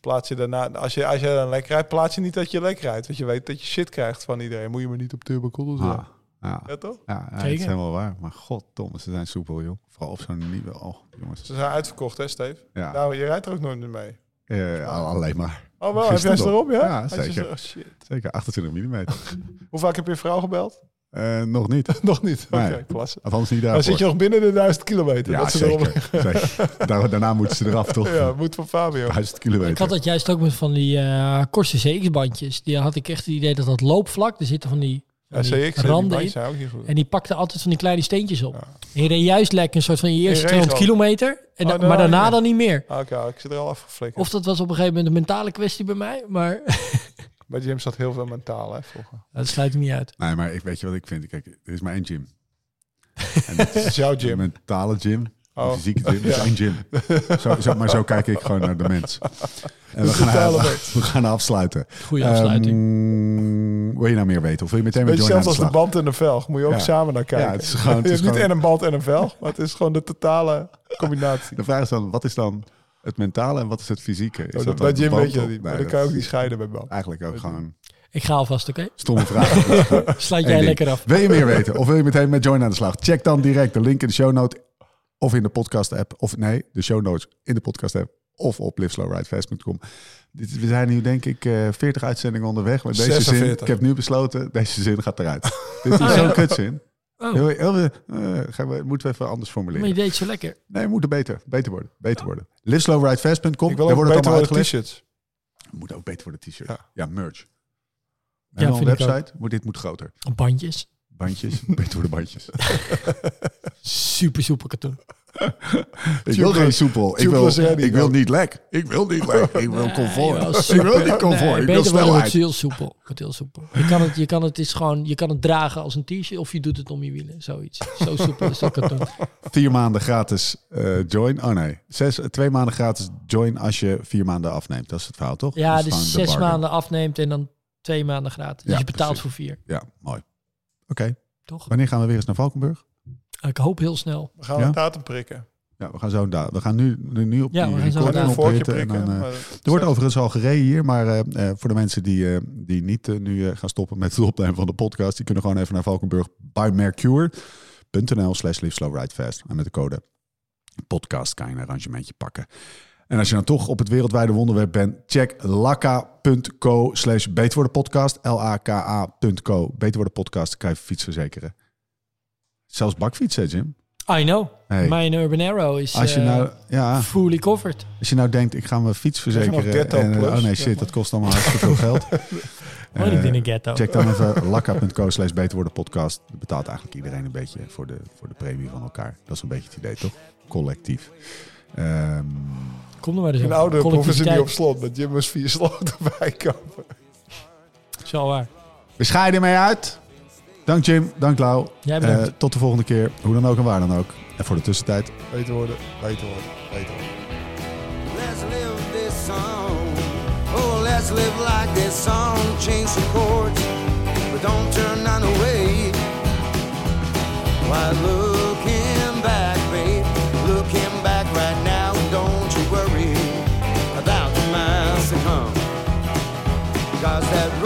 plaats je daarna, als je, als je dan lek rijdt, plaats je niet dat je lek rijdt. Want je weet dat je shit krijgt van iedereen. Moet je maar niet op Turbo Cottons Ah, rijden. Ja, Ja, toch? ja, het is helemaal waar. Maar goddomme, ze zijn soepel, joh. Vooral op zo'n nieuwe... Oh, jongens. Ze zijn uitverkocht, hè, Steve? Ja, Nou, je rijdt er ook nooit meer mee. al- alleen maar. Oh, wel? Heb jij ze erop, ja? Ja, zeker. oh, shit. Zeker 28 mm. Hoe vaak heb je je vrouw gebeld? Eh, nog niet. Nog niet. Oké, Nee. klasse. Althans niet Dan daarvoor. zit je nog binnen de duizend kilometer. ja, dat ze zeker. zeker. Daar- daarna moeten ze eraf, toch? Ja, moet van Fabio. 1000 kilometer. Ik had dat juist ook met van die eh Corsa CX-bandjes. Die had ik echt het idee dat dat loopvlak, er zitten van die, Ja, CX, randen in. En die pakte altijd van die kleine steentjes op. Ja. En je reed juist lekker een soort van je eerste In 200 regen kilometer. En Oh, da- maar daarna dan niet meer. Ah, Oké, ik zit er al afgeflikkerd. Of dat was op een gegeven moment een mentale kwestie bij mij. Maar Bij Jim zat heel veel mentaal, hè, vroeger. dat sluit niet uit. Nee, maar ik weet je wat ik vind. Kijk, er is maar één gym. En dat is jouw Een gym. mentale gym. Een Oh. fysieke gym. Dat is Ja. één gym. Zo, zo, maar zo kijk ik gewoon naar de mens. En we gaan, totale we gaan afsluiten. Goeie afsluiting. Ehm, wil je nou meer weten? Of wil je meteen met Beetje Join aan zelfs de als de band en een velg. Moet je ook Ja. samen naar kijken. Ja, het is gewoon- het is niet gewoon- en een band en een velg, maar het is gewoon de totale combinatie. De vraag is dan, wat is dan het mentale en wat is het fysieke? Is Oh, dat dan Jim weet je dat niet. Nee, maar dan dat kan je ook niet scheiden bij band. Eigenlijk ook gewoon Ik ga alvast, oké? stomme vraag. Sluit jij lekker af. Wil je meer weten of wil je meteen met Join aan de slag? Check dan direct de link in de show note of in de podcast app. Of nee, de show notes in de podcast app of op liveslowridefast.com. Dit- We zijn nu denk ik eh 40 uitzendingen onderweg. Maar deze zin, 46. ik heb nu besloten, deze zin gaat eruit. Dit is zo'n kutzin. Oh, Heel, heel, eh, gaan we, moeten we even anders maar formuleren. je deed zo lekker. Nee, we moeten beter, beter worden. Beter worden. Liveslowridefast.com. Ik wil Daar ook wordt het beter allemaal worden uitgelegd. t-shirts. Moet ook beter worden t-shirt. Ja. Ja, merch. We Ja, ik ook. website, maar dit moet groter. Bandjes. Bandjes, bandjes. Super soepel katoen. Ik wil geen soepel. Ik wil, ik wil niet lek. Ik wil niet lek. Ik wil comfort. Ik super. wil niet comfort. Nee, ik wil het snelheid. is heel soepel. Het heel soepel. Je kan het, je kan het, is gewoon, je kan het dragen als een t-shirt of je doet het om je wielen. Zoiets. Zo soepel is dat katoen. Vier maanden gratis eh, join. Oh nee, Zes, twee maanden gratis join als je vier maanden afneemt. Dat is het verhaal, toch? Ja, dus zes maanden afneemt en dan twee maanden gratis. Dus je betaalt precies. voor vier, Ja, mooi. Oké, toch? wanneer gaan we weer eens naar Valkenburg? Ik hoop heel snel. We gaan Ja? een datum prikken. Ja, we gaan zo daar. We gaan nu, nu, nu op Ja, die we gaan zo record daar. Een knop vorkje hitten en prikken. dan, eh, Er wordt overigens al gereden hier, maar eh, eh, voor de mensen die, eh, die niet nu eh, gaan stoppen met het opnemen van de podcast, die kunnen gewoon even naar Valkenburg by Mercure.nl slash live slow ride fast. En met de code podcast kan je een arrangementje pakken. En als je dan toch op het wereldwijde wonderweb bent, check laka.co slash beter worden podcast. L-A-K-A.co. Beter worden podcast, kan je fiets verzekeren. Zelfs bakfietsen, Jim. I know. Hey. Mijn Urban Arrow is Als je eh, nou, ja, fully covered. als je nou denkt, ik ga mijn fiets verzekeren. Ghetto En, eh, Plus, oh nee, shit, maar. dat kost allemaal hartstikke veel geld. Niet Eh, in een ghetto. Check dan even lakka.co slash beter worden podcast. Dat betaalt eigenlijk iedereen een beetje voor de, voor de premie van elkaar. Dat is een beetje het idee, toch? Collectief. Ehm, Kom er maar eens Een op. oude proeven ze niet op slot. Met Jim moest vier sloten bijkopen. Zo waar. we scheiden ermee uit. Dank Jim, dank Lau. Jij bedankt. tot de volgende keer. Hoe dan ook en waar dan ook. En voor de tussentijd, Beter worden, beter worden, beter worden. Let's live this song. Oh, let's live like this song. Change some chords, but don't turn none away. Why looking stars that